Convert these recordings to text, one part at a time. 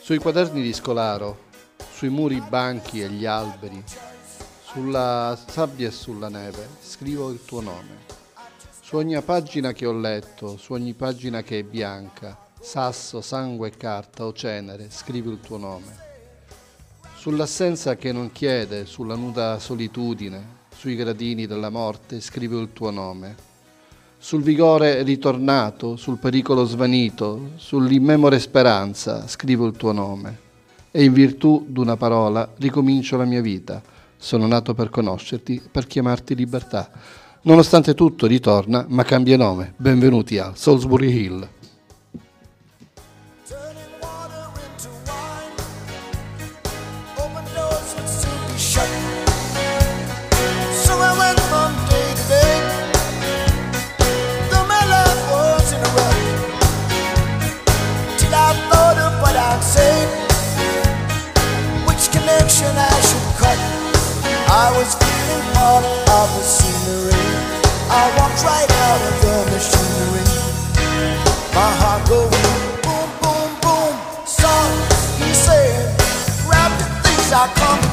Sui quaderni di Scolaro, sui muri banchi e gli alberi, sulla sabbia e sulla neve, scrivo il tuo nome. Su ogni pagina che ho letto, su ogni pagina che è bianca, sasso, sangue carta o cenere, scrivo il tuo nome. Sull'assenza che non chiede, sulla nuda solitudine, sui gradini della morte, scrivo il tuo nome sul vigore ritornato, sul pericolo svanito, sull'immemore speranza scrivo il tuo nome e in virtù d'una parola ricomincio la mia vita. Sono nato per conoscerti, per chiamarti libertà. Nonostante tutto ritorna, ma cambia nome. Benvenuti a Salisbury Hill. Right out of the machinery. My heart going boom, boom, boom. He said, things, I come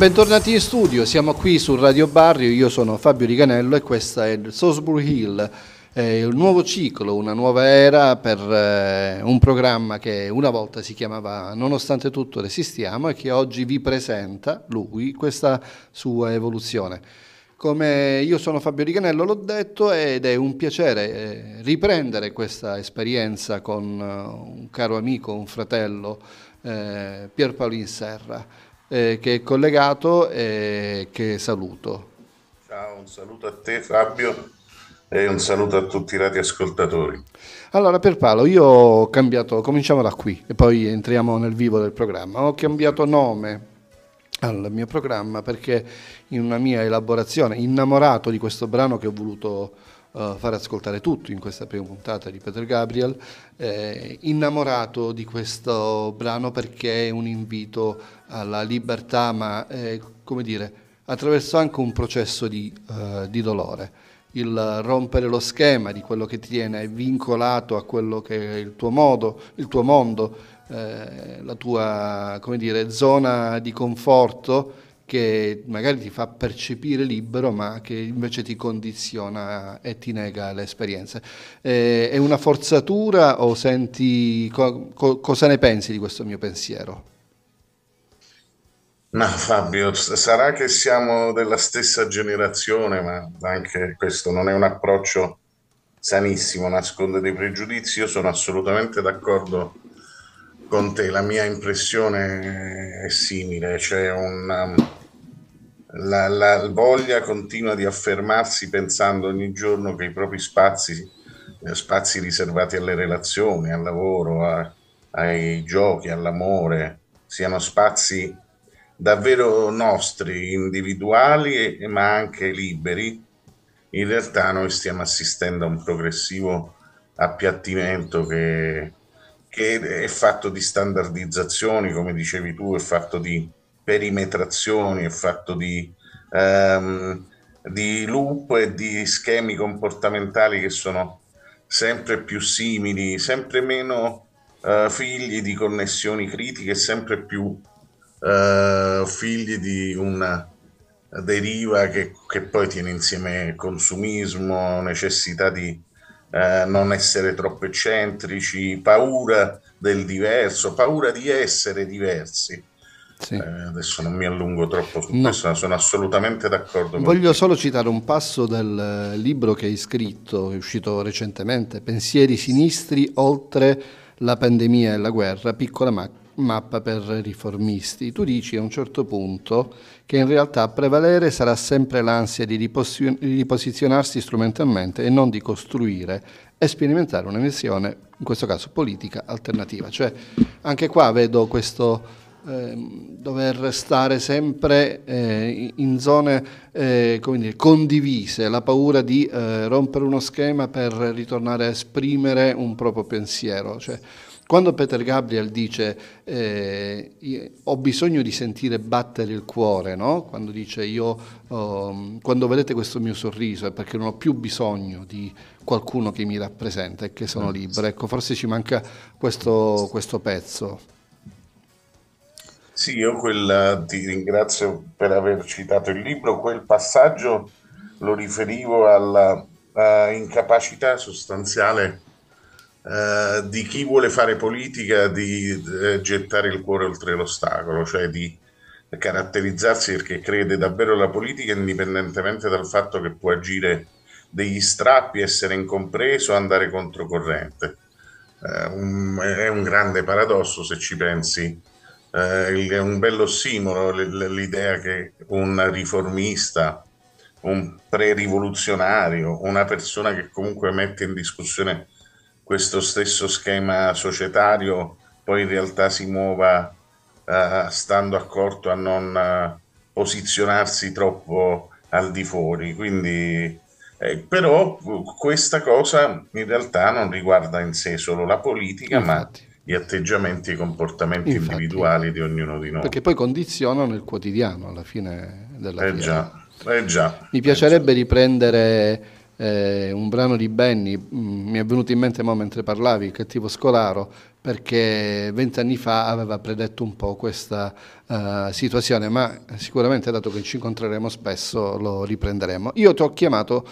bentornati in studio, siamo qui su Radio Barrio, io sono Fabio Riganello e questa è Salisbury Hill, eh, un nuovo ciclo, una nuova era per eh, un programma che una volta si chiamava Nonostante tutto resistiamo e che oggi vi presenta lui questa sua evoluzione. Come io sono Fabio Riganello, l'ho detto, ed è un piacere eh, riprendere questa esperienza con uh, un caro amico, un fratello, eh, Pierpaolin Serra eh, che è collegato e che saluto. Ciao, un saluto a te Fabio e un saluto a tutti i radioascoltatori. Allora, per Paolo, io ho cambiato, cominciamo da qui e poi entriamo nel vivo del programma. Ho cambiato nome al mio programma perché in una mia elaborazione, innamorato di questo brano che ho voluto uh, fare ascoltare tutto in questa prima puntata di Peter Gabriel, eh, innamorato di questo brano perché è un invito alla libertà, ma eh, come dire, attraverso anche un processo di, uh, di dolore. Il rompere lo schema di quello che ti tiene vincolato a quello che è il tuo modo, il tuo mondo, eh, la tua dire, zona di conforto che magari ti fa percepire libero ma che invece ti condiziona e ti nega le esperienze. Eh, è una forzatura o senti co- co- cosa ne pensi di questo mio pensiero? No, Fabio, sarà che siamo della stessa generazione, ma anche questo non è un approccio sanissimo, nasconde dei pregiudizi. Io sono assolutamente d'accordo con te, la mia impressione è simile, c'è un, la, la voglia continua di affermarsi pensando ogni giorno che i propri spazi, spazi riservati alle relazioni, al lavoro, a, ai giochi, all'amore, siano spazi davvero nostri, individuali ma anche liberi, in realtà noi stiamo assistendo a un progressivo appiattimento che, che è fatto di standardizzazioni, come dicevi tu, è fatto di perimetrazioni, è fatto di, um, di loop e di schemi comportamentali che sono sempre più simili, sempre meno uh, figli di connessioni critiche, sempre più uh, figli di una deriva che, che, poi tiene insieme consumismo, necessità di uh, non essere troppo eccentrici, paura del diverso, paura di essere diversi. Sì. Eh, adesso non mi allungo troppo su no. questo, sono assolutamente d'accordo. Voglio solo citare un passo del libro che hai scritto, è uscito recentemente, Pensieri sinistri oltre la pandemia e la guerra, piccola ma- mappa per riformisti. Tu dici a un certo punto che in realtà a prevalere sarà sempre l'ansia di, di riposizionarsi strumentalmente e non di costruire e sperimentare una visione, in questo caso politica, alternativa. Cioè anche qua vedo questo eh, dover stare sempre eh, in zone eh, dire, condivise, la paura di eh, rompere uno schema per ritornare a esprimere un proprio pensiero. Cioè, quando Peter Gabriel dice eh, ho bisogno di sentire battere il cuore, no? quando dice io oh, quando vedete questo mio sorriso è perché non ho più bisogno di qualcuno che mi rappresenta e che sono mm. libero, ecco forse ci manca questo, questo pezzo. Sì, io quel, ti ringrazio per aver citato il libro, quel passaggio lo riferivo alla incapacità sostanziale eh, di chi vuole fare politica di eh, gettare il cuore oltre l'ostacolo, cioè di caratterizzarsi perché crede davvero alla politica indipendentemente dal fatto che può agire degli strappi, essere incompreso, andare controcorrente. Eh, un, è un grande paradosso se ci pensi. Eh, è un bello ossimolo l'idea che un riformista, un pre-rivoluzionario, una persona che comunque mette in discussione questo stesso schema societario poi in realtà si muova uh, stando accorto a non uh, posizionarsi troppo al di fuori. Quindi, eh, però questa cosa in realtà non riguarda in sé solo la politica, Infatti. ma gli atteggiamenti e i comportamenti Infatti. individuali di ognuno di noi. Perché poi condizionano il quotidiano alla fine della eh già, eh già, Mi piacerebbe riprendere eh, un brano di Benny, mm, mi è venuto in mente mentre parlavi, il cattivo scolaro, perché vent'anni fa aveva predetto un po' questa uh, situazione, ma sicuramente dato che ci incontreremo spesso lo riprenderemo. Io ti ho chiamato,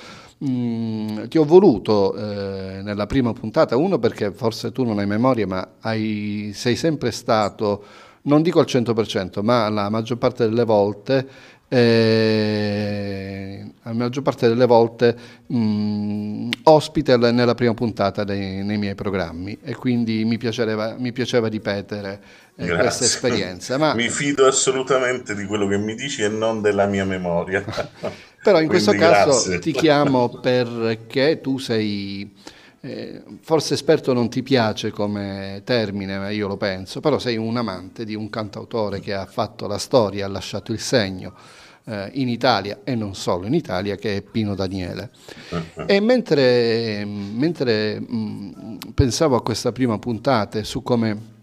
mm, ti ho voluto eh, nella prima puntata, uno perché forse tu non hai memoria, ma hai, sei sempre stato, non dico al 100%, ma la maggior parte delle volte eh, la maggior parte delle volte mh, ospite nella prima puntata dei, nei miei programmi e quindi mi, piaceva, mi piaceva ripetere eh, questa esperienza. Ma... Mi fido assolutamente di quello che mi dici e non della mia memoria. Però in questo caso grazie. ti chiamo perché tu sei eh, forse esperto non ti piace come termine, io lo penso, però sei un amante di un cantautore che ha fatto la storia, ha lasciato il segno eh, in Italia e non solo in Italia, che è Pino Daniele. E mentre, mentre mh, pensavo a questa prima puntata su come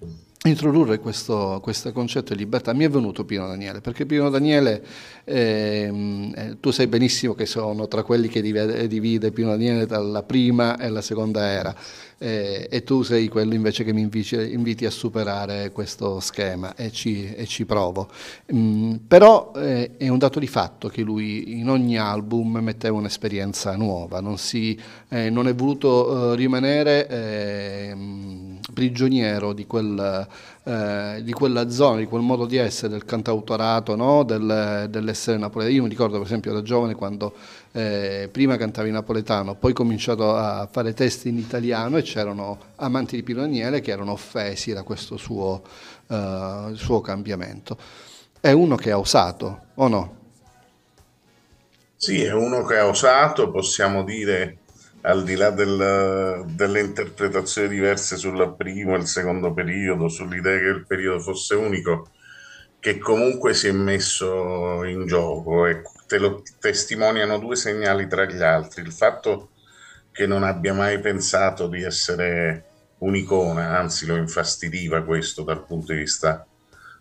introdurre questo, questo, concetto di libertà. Mi è venuto Pino Daniele, perché Pino Daniele, ehm, eh, tu sai benissimo che sono tra quelli che divide, divide Pino Daniele tra la prima e la seconda era, eh, e tu sei quello invece che mi inviti, inviti a superare questo schema e ci, e ci provo. Mm, però eh, è un dato di fatto che lui in ogni album metteva un'esperienza nuova, non, si, eh, non è voluto eh, rimanere ehm, prigioniero di, quel, eh, di, quella zona, di quel modo di essere del cantautorato, no? del, dell'essere napoletano. Io mi ricordo per esempio da giovane quando eh, prima cantava in napoletano, poi cominciato a fare testi in italiano e c'erano amanti di Pino Daniele che erano offesi da questo suo, uh, suo cambiamento. È uno che ha osato, o no? Sì, è uno che ha osato, possiamo dire, al di là del, delle interpretazioni diverse sul primo e il secondo periodo, sull'idea che il periodo fosse unico, che comunque si è messo in gioco. Ecco te lo testimoniano due segnali tra gli altri. Il fatto che non abbia mai pensato di essere un'icona, anzi lo infastidiva questo dal punto di vista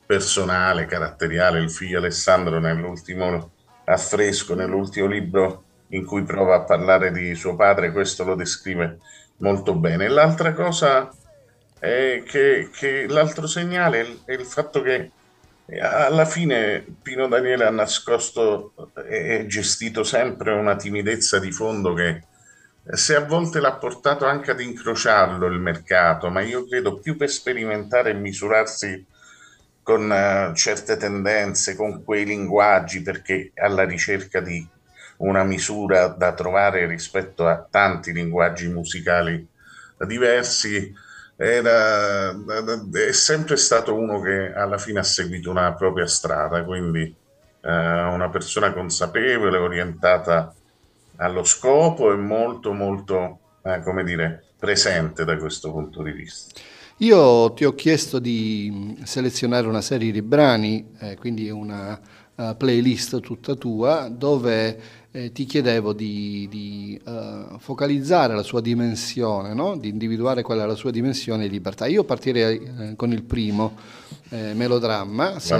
personale, caratteriale. Il figlio Alessandro nell'ultimo affresco, nell'ultimo libro in cui prova a parlare di suo padre, questo lo descrive molto bene. L'altra cosa è che, che l'altro segnale è il fatto che alla fine Pino Daniele ha nascosto e gestito sempre una timidezza di fondo che se a volte l'ha portato anche ad incrociarlo il mercato, ma io credo più per sperimentare e misurarsi con uh, certe tendenze, con quei linguaggi, perché alla ricerca di una misura da trovare rispetto a tanti linguaggi musicali diversi, era, è sempre stato uno che alla fine ha seguito una propria strada, quindi eh, una persona consapevole, orientata allo scopo e molto, molto, eh, come dire, presente da questo punto di vista. Io ti ho chiesto di selezionare una serie di brani, eh, quindi una uh, playlist tutta tua, dove eh, ti chiedevo di, di uh, focalizzare la sua dimensione, no? di individuare qual è la sua dimensione di libertà. Io partirei eh, con il primo, eh, Melodramma, se,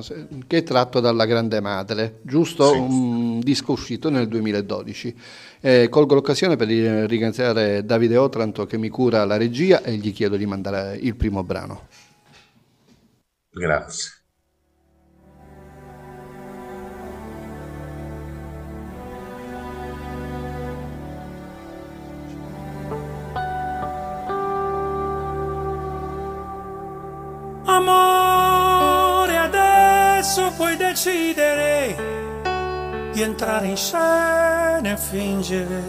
se, che è tratto dalla Grande Madre, giusto? Sì. Un disco uscito nel 2012. Eh, colgo l'occasione per ringraziare Davide Otranto che mi cura la regia e gli chiedo di mandare il primo brano. Grazie. Amore, adesso puoi decidere di entrare in scena e fingere.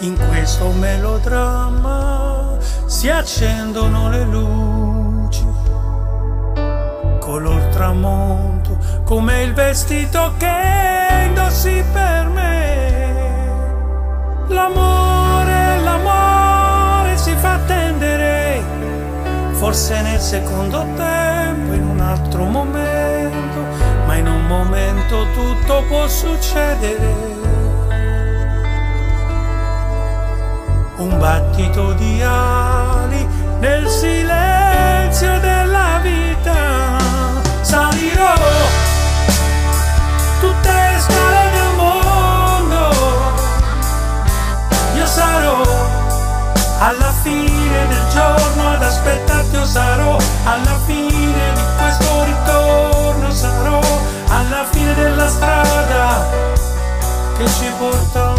In questo melodramma si accendono le luci, color tramonto, come il vestito che indossi per me. L'amore, l'amore si fa attendere forse nel secondo tempo, in un altro momento, ma in un momento tutto può succedere. Un battito di ali nel silenzio della vita. Salirò tutte le scale del mondo. Io sarò alla fine sarò alla fine di questo ritorno sarò alla fine della strada che ci porta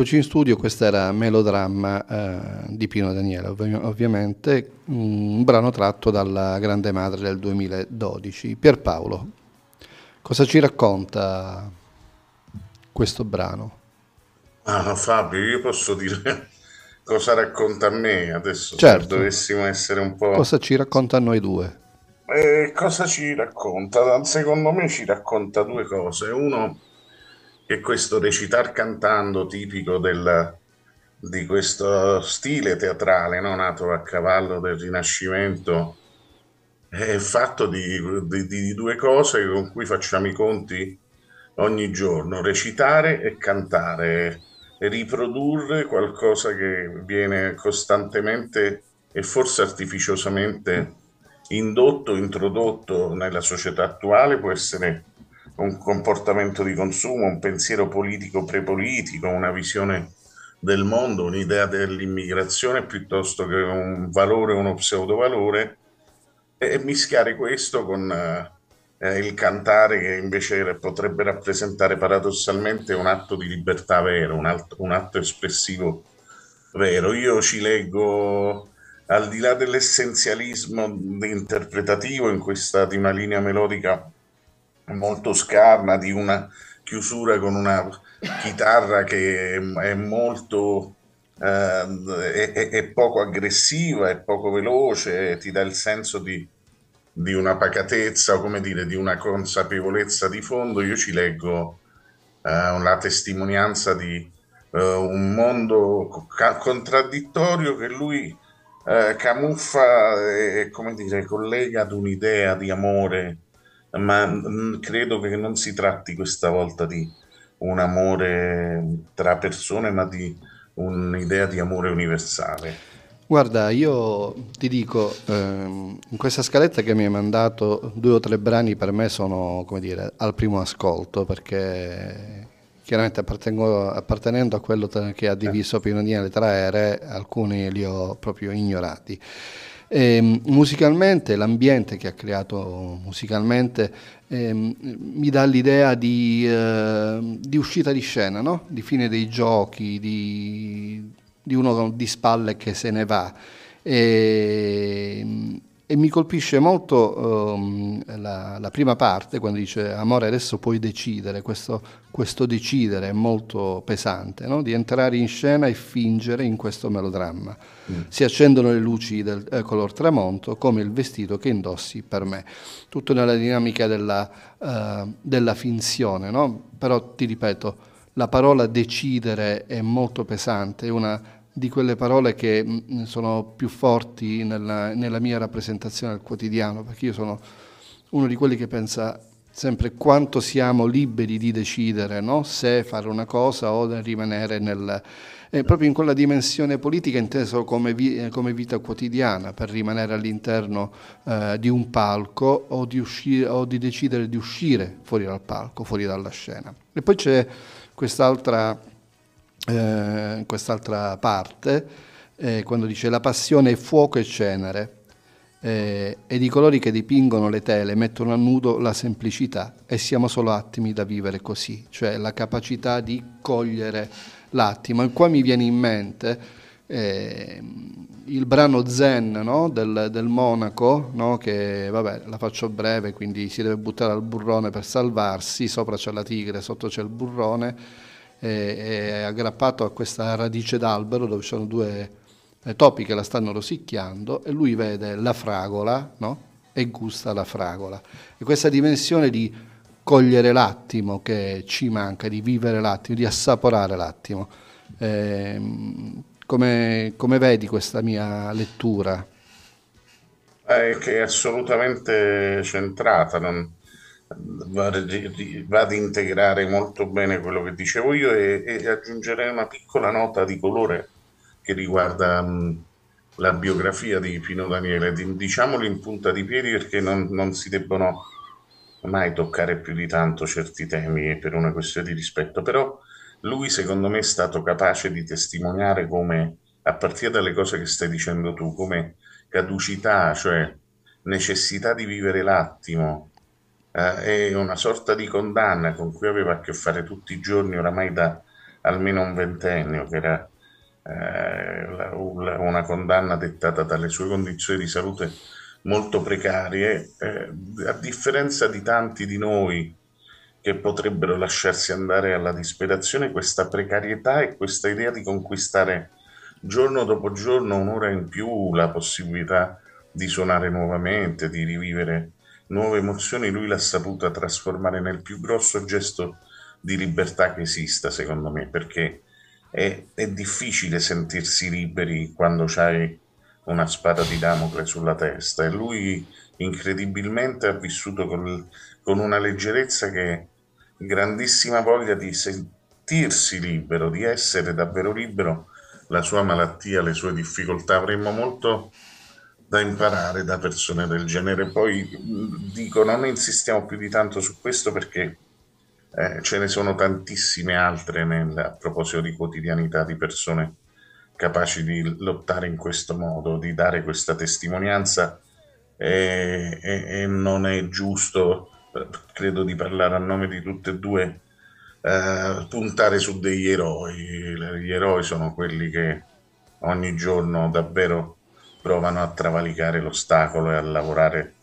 Rieccoci in studio, questo era Melodramma eh, di Pino Daniele, ovvi- ovviamente un brano tratto dalla Grande Madre del 2012. Pierpaolo, cosa ci racconta questo brano? Ah, Fabio, io posso dire cosa racconta a me adesso, Certo. dovessimo essere un po'... Cosa ci racconta a noi due? Eh, cosa ci racconta? Secondo me ci racconta due cose. Uno, che questo recitar cantando tipico del- di questo stile teatrale, no? Nato a cavallo del Rinascimento, è fatto di, di- di due cose con cui facciamo i conti ogni giorno, recitare e cantare, e riprodurre qualcosa che viene costantemente e forse artificiosamente indotto, introdotto nella società attuale, può essere un comportamento di consumo, un pensiero politico prepolitico, una visione del mondo, un'idea dell'immigrazione piuttosto che un valore uno pseudovalore, e mischiare questo con eh, eh, il cantare che invece potrebbe rappresentare paradossalmente un atto di libertà vero, un, alt- un atto espressivo vero. Io ci leggo, al di là dell'essenzialismo interpretativo in questa di una linea melodica molto scarna, di una chiusura con una chitarra che è molto eh, è, è- poco aggressiva, è poco veloce, ti dà il senso di, di una pacatezza o come dire, di una consapevolezza di fondo. Io ci leggo eh, la testimonianza di eh, un mondo ca- contraddittorio che lui eh, camuffa e, come dire, collega ad un'idea di amore, ma mm, credo che non si tratti questa volta di un amore tra persone, ma di un'idea di amore universale. Guarda, io ti dico, ehm, in questa scaletta che mi hai mandato, due o tre brani per me sono, come dire, al primo ascolto, perché chiaramente appartenendo a quello che ha diviso Pino Daniele tra ere, alcuni li ho proprio ignorati. Ehm, musicalmente, l'ambiente che ha creato musicalmente ehm, mi dà l'idea di, eh, di uscita di scena, no? di fine dei giochi, di, di uno di spalle che se ne va. E, e mi colpisce molto ehm, la, la prima parte, quando dice amore adesso puoi decidere, questo, questo decidere è molto pesante, no? di entrare in scena e fingere in questo melodramma. Si accendono le luci del eh, color tramonto come il vestito che indossi per me. Tutto nella dinamica della, eh, della finzione, no? però ti ripeto, la parola decidere è molto pesante, è una di quelle parole che mh, sono più forti nella, nella mia rappresentazione del quotidiano, perché io sono uno di quelli che pensa sempre quanto siamo liberi di decidere no? se fare una cosa o rimanere nel, eh, proprio in quella dimensione politica inteso come, vi- eh, come vita quotidiana, per rimanere all'interno eh, di un palco o di, uscire, o di decidere di uscire fuori dal palco, fuori dalla scena. E poi c'è quest'altra, eh, quest'altra parte eh, quando dice la passione è fuoco e cenere eh, ed i colori che dipingono le tele mettono a nudo la semplicità e siamo solo attimi da vivere così, cioè la capacità di cogliere l'attimo. E qua mi viene in mente eh, il brano Zen no? del, del, Monaco, no? che vabbè la faccio breve, quindi si deve buttare al burrone per salvarsi, sopra c'è la tigre, sotto c'è il burrone, è aggrappato a questa radice d'albero dove sono due eh, topi che la stanno rosicchiando e lui vede la fragola no? e gusta la fragola. E questa dimensione di cogliere l'attimo che ci manca, di vivere l'attimo, di assaporare l'attimo. Eh, come, come, vedi questa mia lettura? È che è assolutamente centrata, non, va, ad integrare molto bene quello che dicevo io e, e aggiungerei una piccola nota di colore che riguarda mh, la biografia di Pino Daniele. Diciamolo in punta di piedi perché non, non si debbono mai toccare più di tanto certi temi per una questione di rispetto, però lui secondo me è stato capace di testimoniare come, a partire dalle cose che stai dicendo tu, come caducità, cioè necessità di vivere l'attimo, eh, è una sorta di condanna con cui aveva a che fare tutti i giorni, oramai da almeno un ventennio, che era eh, una condanna dettata dalle sue condizioni di salute molto precarie, eh, a differenza di tanti di noi che potrebbero lasciarsi andare alla disperazione, questa precarietà e questa idea di conquistare giorno dopo giorno un'ora in più la possibilità di suonare nuovamente, di rivivere nuove emozioni, lui l'ha saputa trasformare nel più grosso gesto di libertà che esista, secondo me, perché è, è difficile sentirsi liberi quando c'hai una spada di Damocle sulla testa. E lui incredibilmente ha vissuto con, con una leggerezza che grandissima voglia di sentirsi libero, di essere davvero libero, la sua malattia, le sue difficoltà, avremmo molto da imparare da persone del genere. Poi dico, non insistiamo più di tanto su questo perché eh, ce ne sono tantissime altre nel, a proposito di quotidianità di persone capaci di lottare in questo modo, di dare questa testimonianza e, e, e non è giusto, credo di parlare a nome di tutte e due, eh, puntare su degli eroi. Gli eroi sono quelli che ogni giorno davvero provano a travalicare l'ostacolo e a lavorare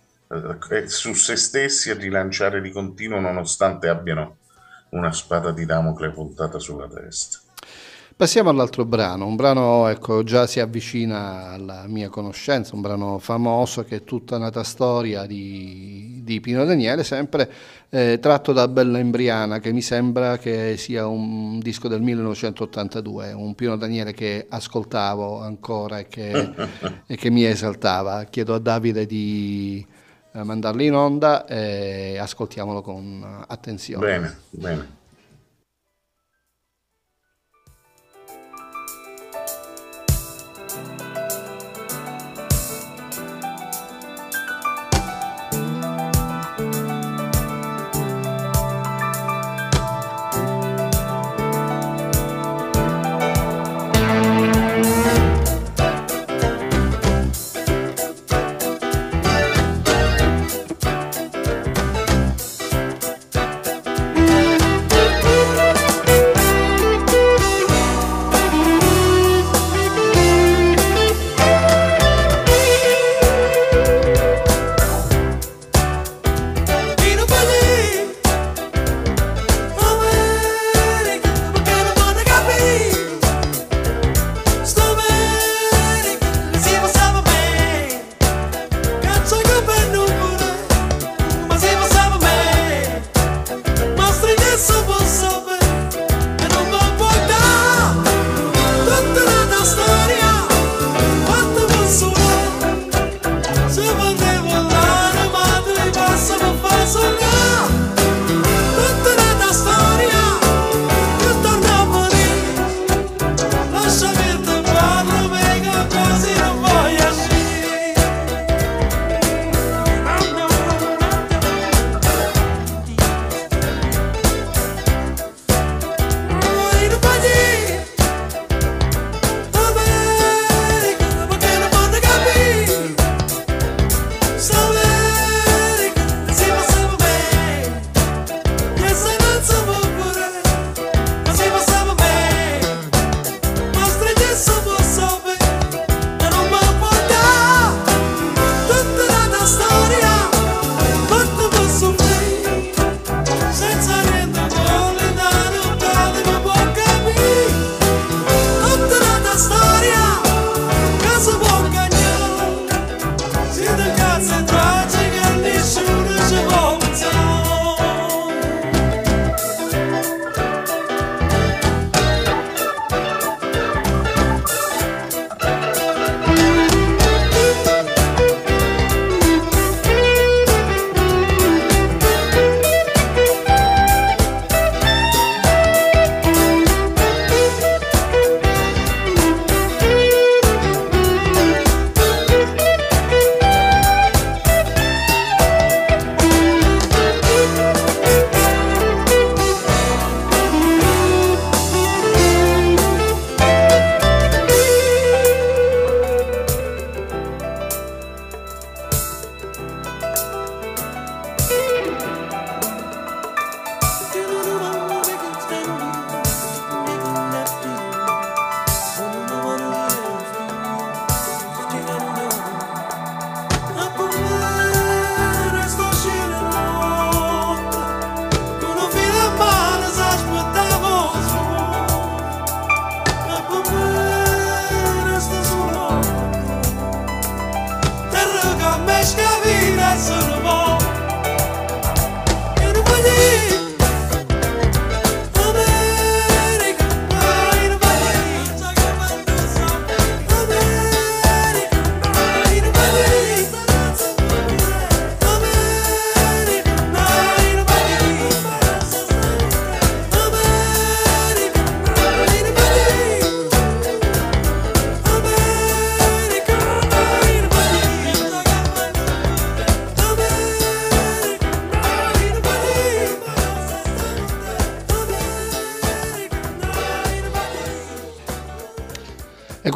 eh, su se stessi e rilanciare di continuo nonostante abbiano una spada di Damocle puntata sulla testa. Passiamo all'altro brano, un brano ecco, già si avvicina alla mia conoscenza, un brano famoso che è tutta nata storia di, di Pino Daniele, sempre eh, tratto da Bella Embriana, che mi sembra che sia un disco del 1982, un Pino Daniele che ascoltavo ancora e che, e che mi esaltava. Chiedo a Davide di eh, mandarlo in onda e ascoltiamolo con attenzione. Bene, bene.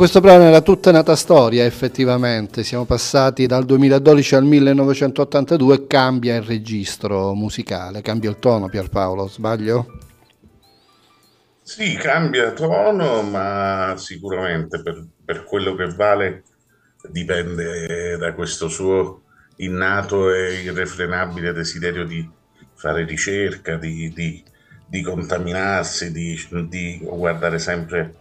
Questo brano era tutta nata storia, effettivamente. Siamo passati dal 2012 al 1982, cambia il registro musicale, cambia il tono, Pierpaolo, sbaglio? Sì, cambia tono, ma sicuramente per, per quello che vale dipende da questo suo innato e irrefrenabile desiderio di fare ricerca, di, di, di contaminarsi, di, di guardare sempre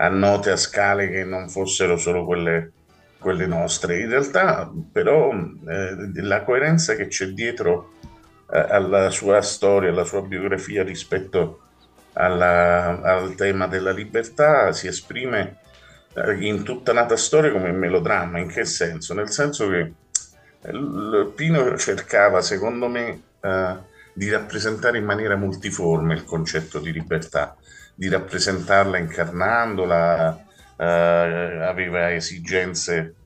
a note, a scale che non fossero solo quelle, quelle nostre. In realtà, però, eh, la coerenza che c'è dietro eh, alla sua storia, alla sua biografia rispetto alla, al tema della libertà si esprime eh, in tutta nata storia come melodramma. In che senso? Nel senso che eh, Pino cercava, secondo me, eh, di rappresentare in maniera multiforme il concetto di libertà di rappresentarla incarnandola, eh, aveva esigenze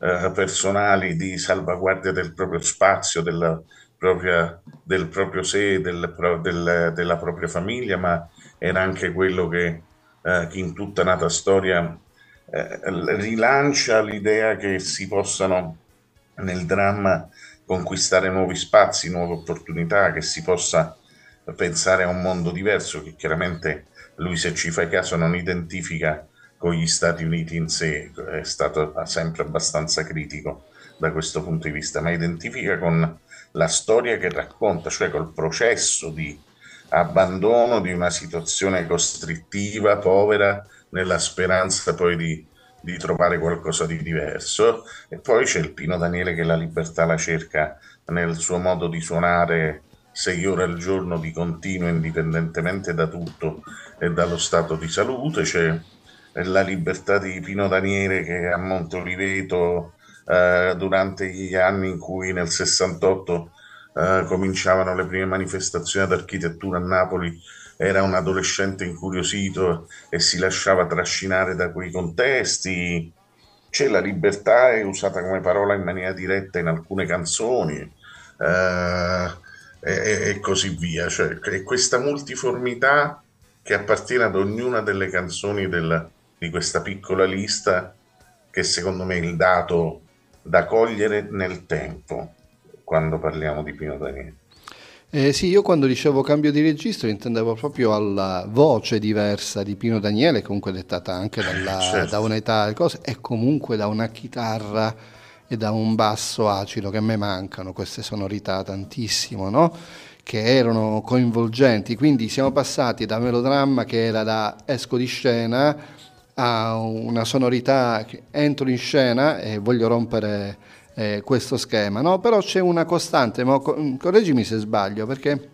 eh, personali di salvaguardia del proprio spazio, della propria, del proprio sé, del, del, della propria famiglia, ma era anche quello che, eh, che in tutta nata storia eh, rilancia l'idea che si possano nel dramma conquistare nuovi spazi, nuove opportunità, che si possa pensare a un mondo diverso che chiaramente lui se ci fai caso non identifica con gli Stati Uniti in sé, è stato sempre abbastanza critico da questo punto di vista, ma identifica con la storia che racconta, cioè col processo di abbandono di una situazione costrittiva, povera, nella speranza poi di, di trovare qualcosa di diverso. E poi c'è il Pino Daniele che la libertà la cerca nel suo modo di suonare sei ore al giorno di continuo, indipendentemente da tutto e dallo stato di salute. C'è la libertà di Pino Daniele che a Montoliveto, eh, durante gli anni in cui nel 68 eh, cominciavano le prime manifestazioni d'architettura a Napoli, era un adolescente incuriosito e si lasciava trascinare da quei contesti. C'è la libertà, è usata come parola in maniera diretta in alcune canzoni. Eh, e, e così via. Cioè, questa multiformità che appartiene ad ognuna delle canzoni del, di questa piccola lista, che secondo me è il dato da cogliere nel tempo quando parliamo di Pino Daniele. Eh, sì, io quando dicevo cambio di registro intendevo proprio alla voce diversa di Pino Daniele, comunque dettata anche dalla, certo. da un'età e comunque da una chitarra e da un basso acido che a me mancano queste sonorità tantissimo, no? Che erano coinvolgenti, quindi siamo passati da melodramma che era da esco di scena a una sonorità che entro in scena e voglio rompere eh, questo schema, no? però c'è una costante, ma correggimi se sbaglio, perché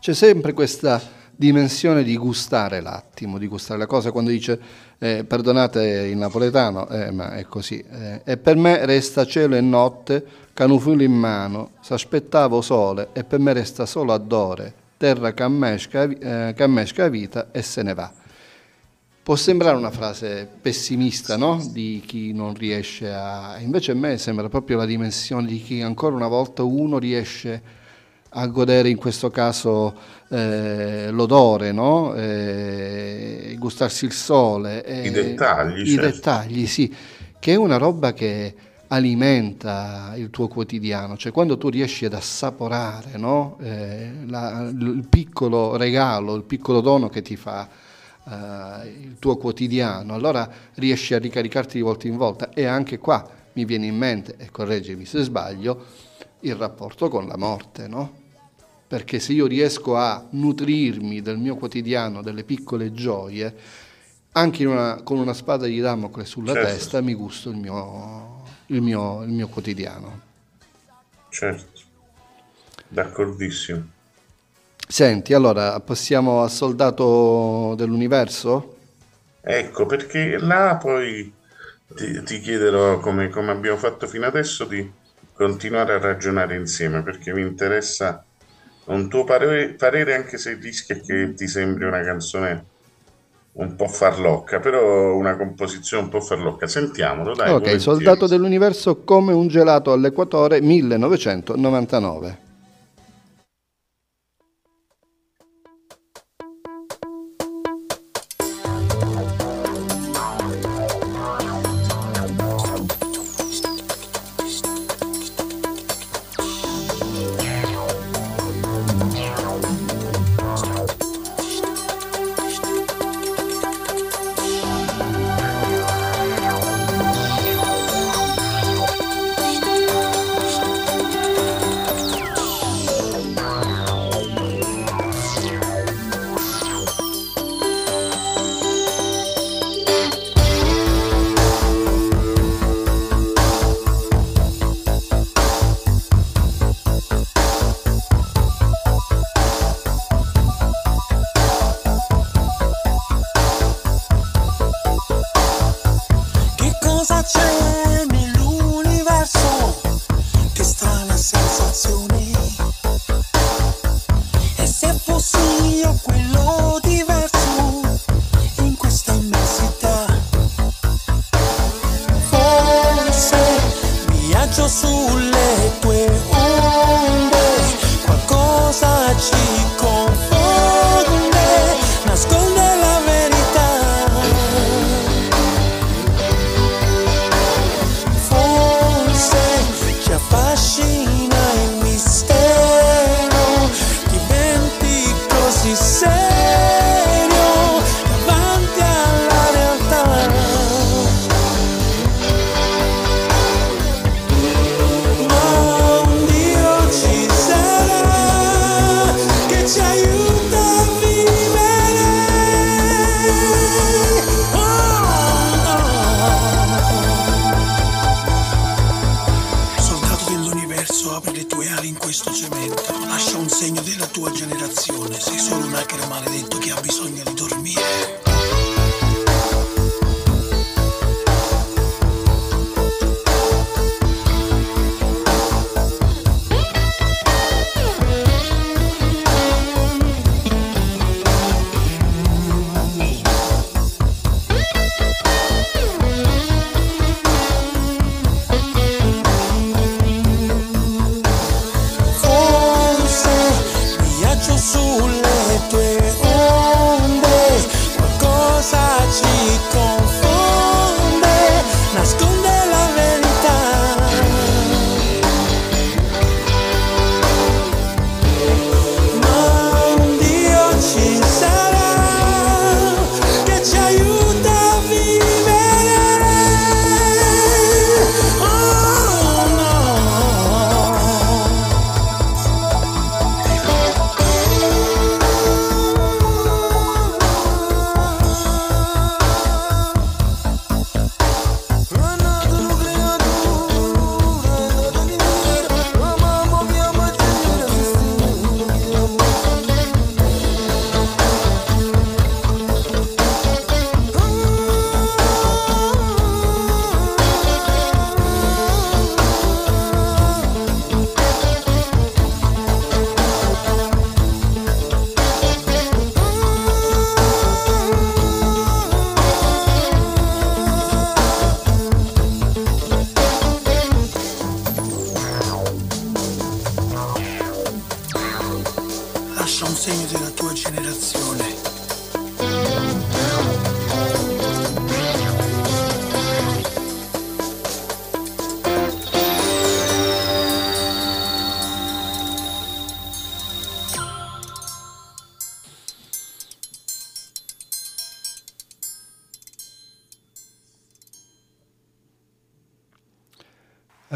c'è sempre questa dimensione di gustare l'attimo, di gustare la cosa, quando dice eh, perdonate il napoletano, eh, ma è così. Eh, e per me resta cielo e notte, canufulo in mano, s'aspettavo sole, e per me resta solo addore, terra cammesca, eh, cammesca vita e se ne va. Può sembrare una frase pessimista, no? Di chi non riesce a... Invece a me sembra proprio la dimensione di chi ancora una volta uno riesce a a godere in questo caso eh, l'odore, no? eh, gustarsi il sole. Eh, I dettagli. I certo. dettagli, sì, che è una roba che alimenta il tuo quotidiano, cioè quando tu riesci ad assaporare no? Eh, la, il piccolo regalo, il piccolo dono che ti fa eh, il tuo quotidiano, allora riesci a ricaricarti di volta in volta e anche qua mi viene in mente, e correggimi se sbaglio, il rapporto con la morte, no? perché se io riesco a nutrirmi del mio quotidiano, delle piccole gioie, anche una, con una spada di Damocle sulla certo. testa mi gusto il mio, il, mio, il mio quotidiano. Certo, d'accordissimo. Senti, allora passiamo al soldato dell'universo? Ecco, perché là poi ti, ti chiederò, come, come, abbiamo fatto fino adesso, di continuare a ragionare insieme, perché mi interessa un tuo parere, parere anche se rischia che ti sembri una canzone un po' farlocca, però una composizione un po' farlocca. Sentiamolo, dai. Ok, Soldato dell'universo come un gelato all'equatore 1999.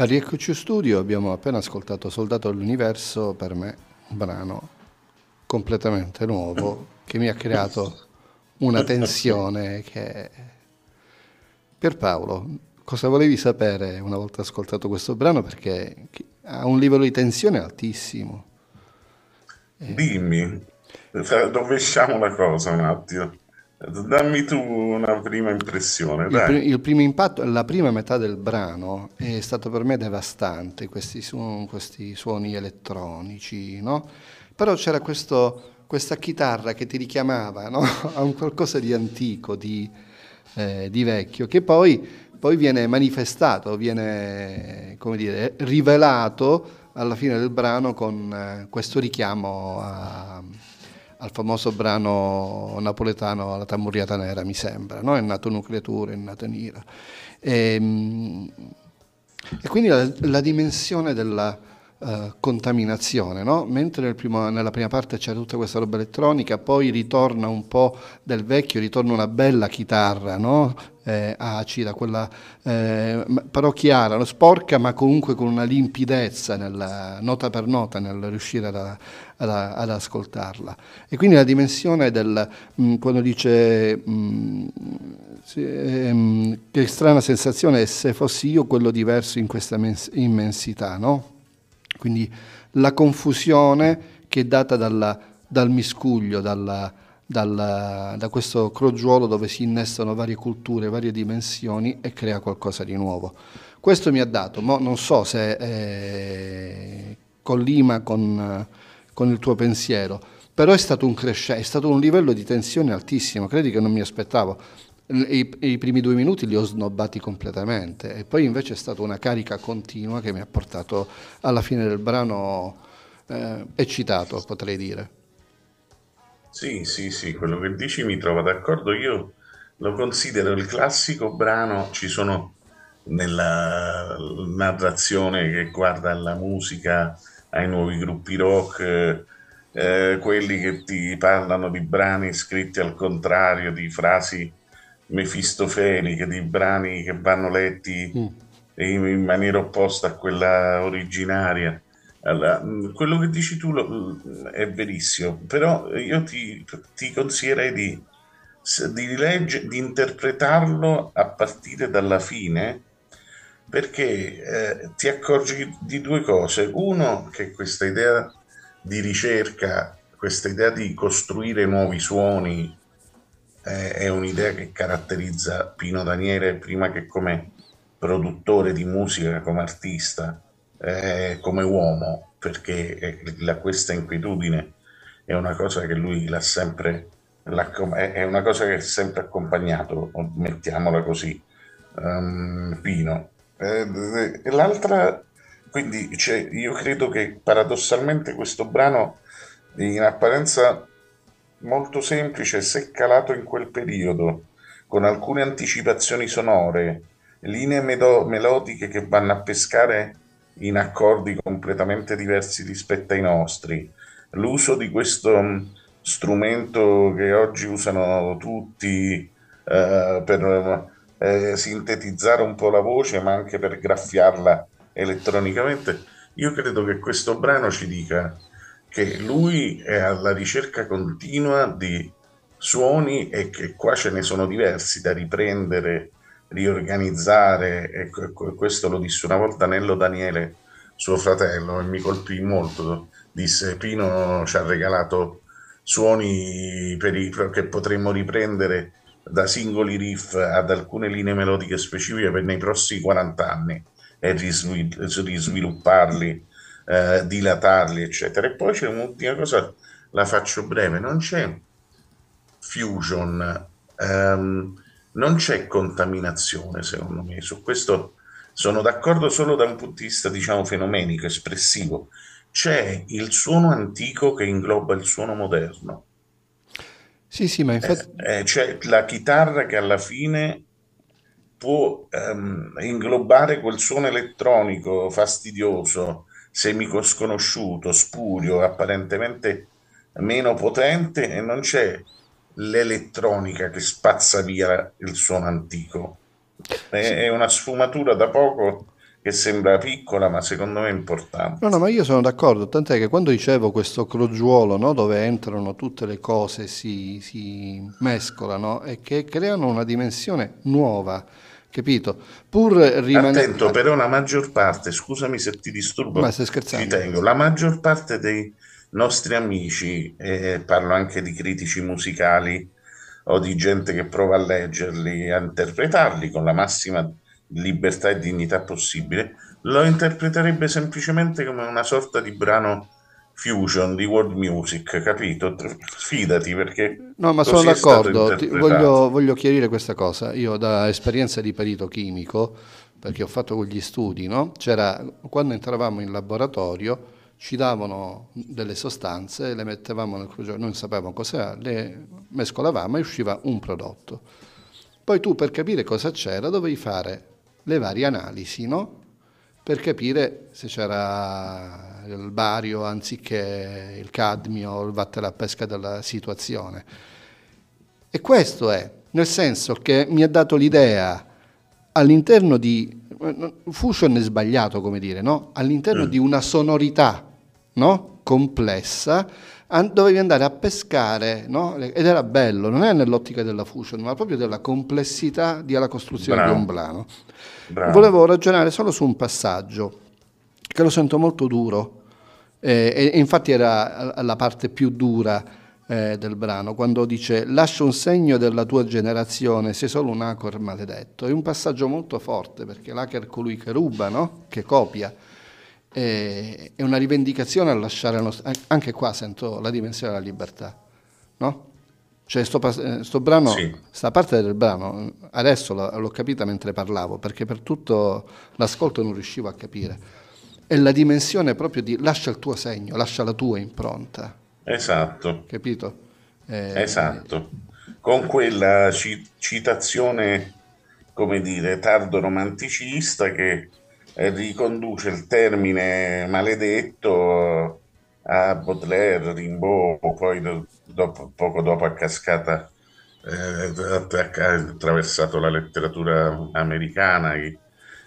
A Rieccoci Studio abbiamo appena ascoltato Soldato dell'Universo, per me un brano completamente nuovo che mi ha creato una tensione che... Pierpaolo, cosa volevi sapere una volta ascoltato questo brano? Perché ha un livello di tensione altissimo. Dimmi, rovesciamo la cosa un attimo. Dammi tu una prima impressione. Il, pr- il, primo impatto, la prima metà del brano è stato per me devastante, questi, su- questi suoni elettronici, no? Però c'era questo, questa chitarra che ti richiamava no? a un qualcosa di antico, di, eh, di vecchio, che poi, poi, viene manifestato, viene come dire, rivelato alla fine del brano con eh, questo richiamo a al famoso brano napoletano La tamburiata nera, mi sembra, no? è nato nucleatura, è nata nera. E, ehm, e quindi la, la, dimensione della uh, contaminazione, no? mentre nel primo, nella prima parte c'è tutta questa roba elettronica, poi ritorna un po' del vecchio, ritorna una bella chitarra, no? eh, acida, quella, eh, però chiara, sporca ma comunque con una limpidezza nella, nota per nota nel riuscire ad, ad, ad ascoltarla. E quindi la dimensione del, mh, mm, quando dice mh, mm, ehm, che strana sensazione è se fossi io quello diverso in questa immensità, no? Quindi la confusione che è data dalla, dal miscuglio, dalla, dal, da questo crogiuolo dove si innestano varie culture, varie dimensioni e crea qualcosa di nuovo. Questo mi ha dato, ma non so se eh, collima con, con, il tuo pensiero, però è stato un crescente, è stato un livello di tensione altissimo, credi che non mi aspettavo. I, I, primi due minuti li ho snobbati completamente e poi invece è stata una carica continua che mi ha portato alla fine del brano eh, eccitato, potrei dire. Sì, sì, sì, quello che dici mi trovo d'accordo. Io lo considero il classico brano, ci sono nella narrazione che guarda alla musica, ai nuovi gruppi rock, eh, quelli che ti parlano di brani scritti al contrario, di frasi mefistofeliche, di brani che vanno letti mm. in, in maniera opposta a quella originaria. Allora, mm, quello che dici tu lo, mm, è verissimo, però io ti, ti consiglierei di, di, legge, di, interpretarlo a partire dalla fine perché eh, ti accorgi di due cose. Uno, che questa idea di ricerca, questa idea di costruire nuovi suoni eh, è un'idea che caratterizza Pino Daniele prima che come produttore di musica, come artista eh, come uomo, perché la, questa inquietudine è una cosa che lui l'ha sempre, è una cosa che è sempre accompagnato, mettiamola così, um, Pino. Eh, l'altra, quindi cioè, io credo che paradossalmente questo brano in apparenza molto semplice, se calato in quel periodo, con alcune anticipazioni sonore, linee melodiche che vanno a pescare in accordi completamente diversi rispetto ai nostri. L'uso di questo mm, strumento che oggi usano tutti eh, per eh, sintetizzare un po' la voce, ma anche per graffiarla elettronicamente, io credo che questo brano ci dica che lui è alla ricerca continua di suoni e che qua ce ne sono diversi da riprendere riorganizzare, e questo lo disse una volta Nello Daniele, suo fratello, e mi colpì molto, disse Pino ci ha regalato suoni i, che potremmo riprendere da singoli riff ad alcune linee melodiche specifiche per nei prossimi 40 anni e risvilupparli, eh, dilatarli, eccetera. E poi c'è un'ultima cosa, la faccio breve, non c'è fusion. Um, non c'è contaminazione, secondo me. Su questo sono d'accordo solo da un punto di vista, diciamo, fenomenico, espressivo. C'è il suono antico che ingloba il suono moderno. Sì, sì, ma infatti... Eh, eh, c'è la chitarra che alla fine può ehm, inglobare quel suono elettronico fastidioso, semico-sconosciuto, spurio, apparentemente meno potente e non c'è l'elettronica che spazza via il suono antico. È una sfumatura da poco che sembra piccola, ma secondo me è importante. No, no, ma io sono d'accordo, tant'è che quando dicevo questo crogiuolo, no, dove entrano tutte le cose, si, si mescolano e che creano una dimensione nuova, capito? Pur rimanendo... Attento, però la maggior parte, scusami se ti disturbo, Ma stai scherzando? tengo, la maggior parte dei nostri amici, e parlo anche di critici musicali o di gente che prova a leggerli, a interpretarli con la massima libertà e dignità possibile, lo interpreterebbe semplicemente come una sorta di brano fusion di world music, capito? Fidati perché No, ma sono d'accordo, voglio, voglio chiarire questa cosa. Io da esperienza di perito chimico, perché ho fatto quegli studi, no? C'era, quando entravamo in laboratorio ci davano delle sostanze, le mettevamo nel noi non sapevamo cos'era, le mescolavamo e usciva un prodotto. Poi tu per capire cosa c'era dovevi fare le varie analisi, no? Per capire se c'era il bario anziché il cadmio, il vattene a pesca della situazione. E questo è, nel senso che mi ha dato l'idea all'interno di fusion è sbagliato come dire, no? All'interno di una sonorità, no? complessa, dovevi andare a pescare, no? Ed era bello, non è nell'ottica della fusion, ma proprio della complessità della costruzione Bravo. di un brano. Bravo. Volevo ragionare solo su un passaggio che lo sento molto duro eh, e, infatti era la parte più dura eh, del brano quando dice lascia un segno della tua generazione sei solo un hacker maledetto è un passaggio molto forte perché l'hacker è colui che ruba no? che copia è una rivendicazione a lasciare la nostra- anche qua sento la dimensione della libertà no? Cioè, sto, eh, sto brano, Sì. sta parte del brano, adesso l'ho, capita mentre parlavo, perché per tutto l'ascolto non riuscivo a capire. È la dimensione proprio di lascia il tuo segno, lascia la tua impronta, Esatto. capito? Eh, Esatto, con quella ci- citazione, come dire, tardo-romanticista che eh, riconduce il termine maledetto a Baudelaire, Rimbaud, poi do- dopo- poco dopo a cascata eh, ha attraversato la letteratura americana, i,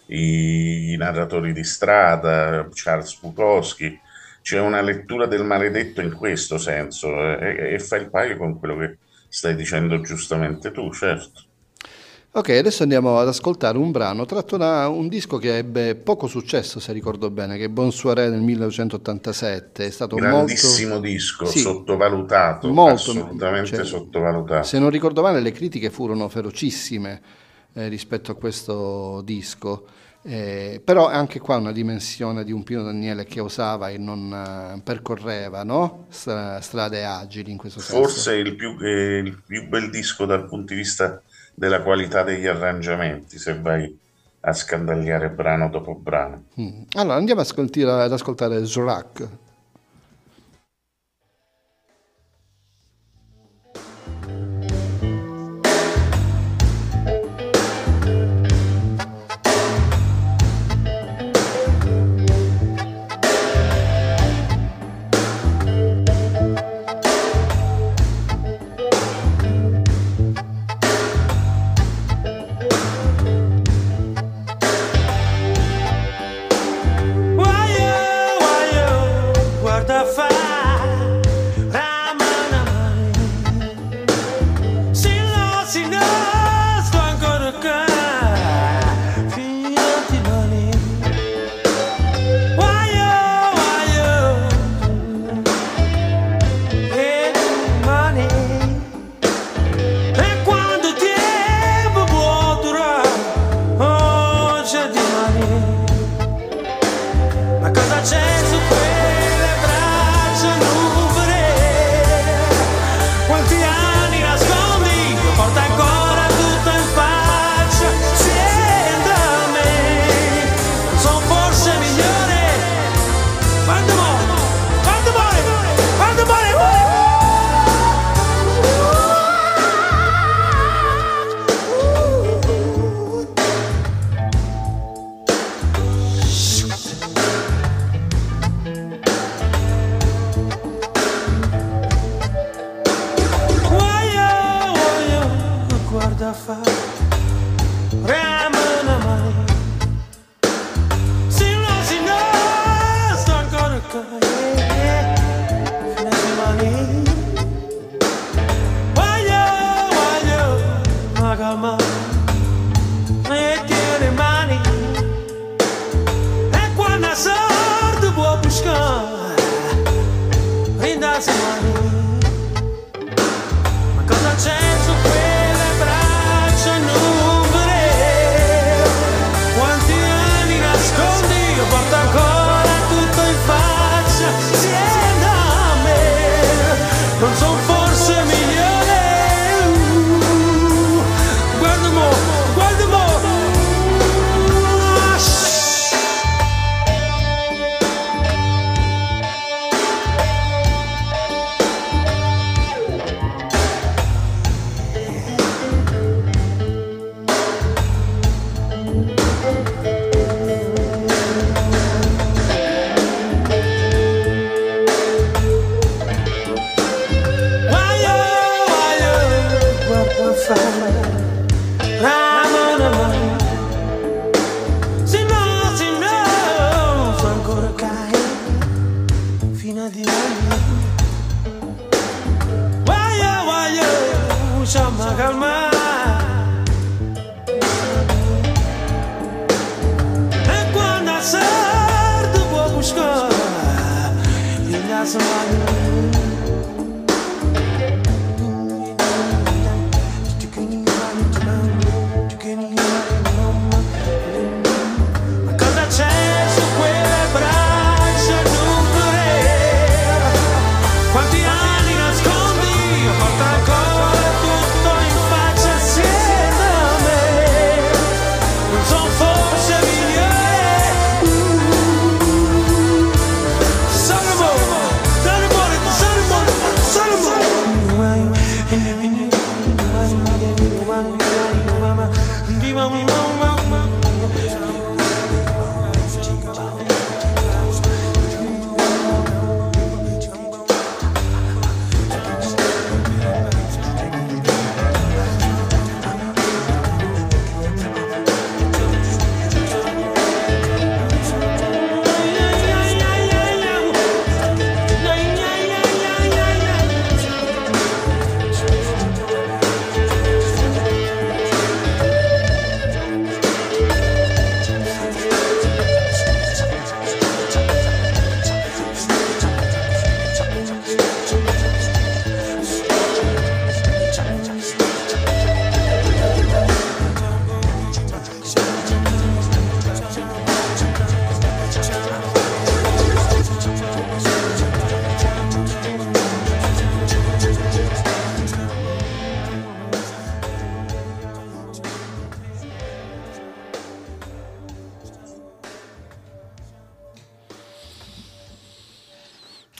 i- i narratori di strada, Charles Bukowski. C'è una lettura del maledetto in questo senso eh, e, e fa il paio con quello che stai dicendo giustamente tu, certo. Ok, adesso andiamo ad ascoltare un brano tratto da un disco che ebbe poco successo, se ricordo bene, che è Bon Soirée nel 1987, è stato Grandissimo molto... disco, Sì. sottovalutato, Molto, assolutamente cioè, sottovalutato. Se non ricordo male, le critiche furono ferocissime eh, rispetto a questo disco, eh, però anche qua una dimensione di un Pino Daniele che osava e non eh, percorreva no? Stra- strade agili in questo senso. Forse il più, è il più bel disco dal punto di vista della qualità degli arrangiamenti, se vai a scandagliare brano dopo brano. Mm. Allora andiamo ad ascoltare, ad ascoltare Zorak.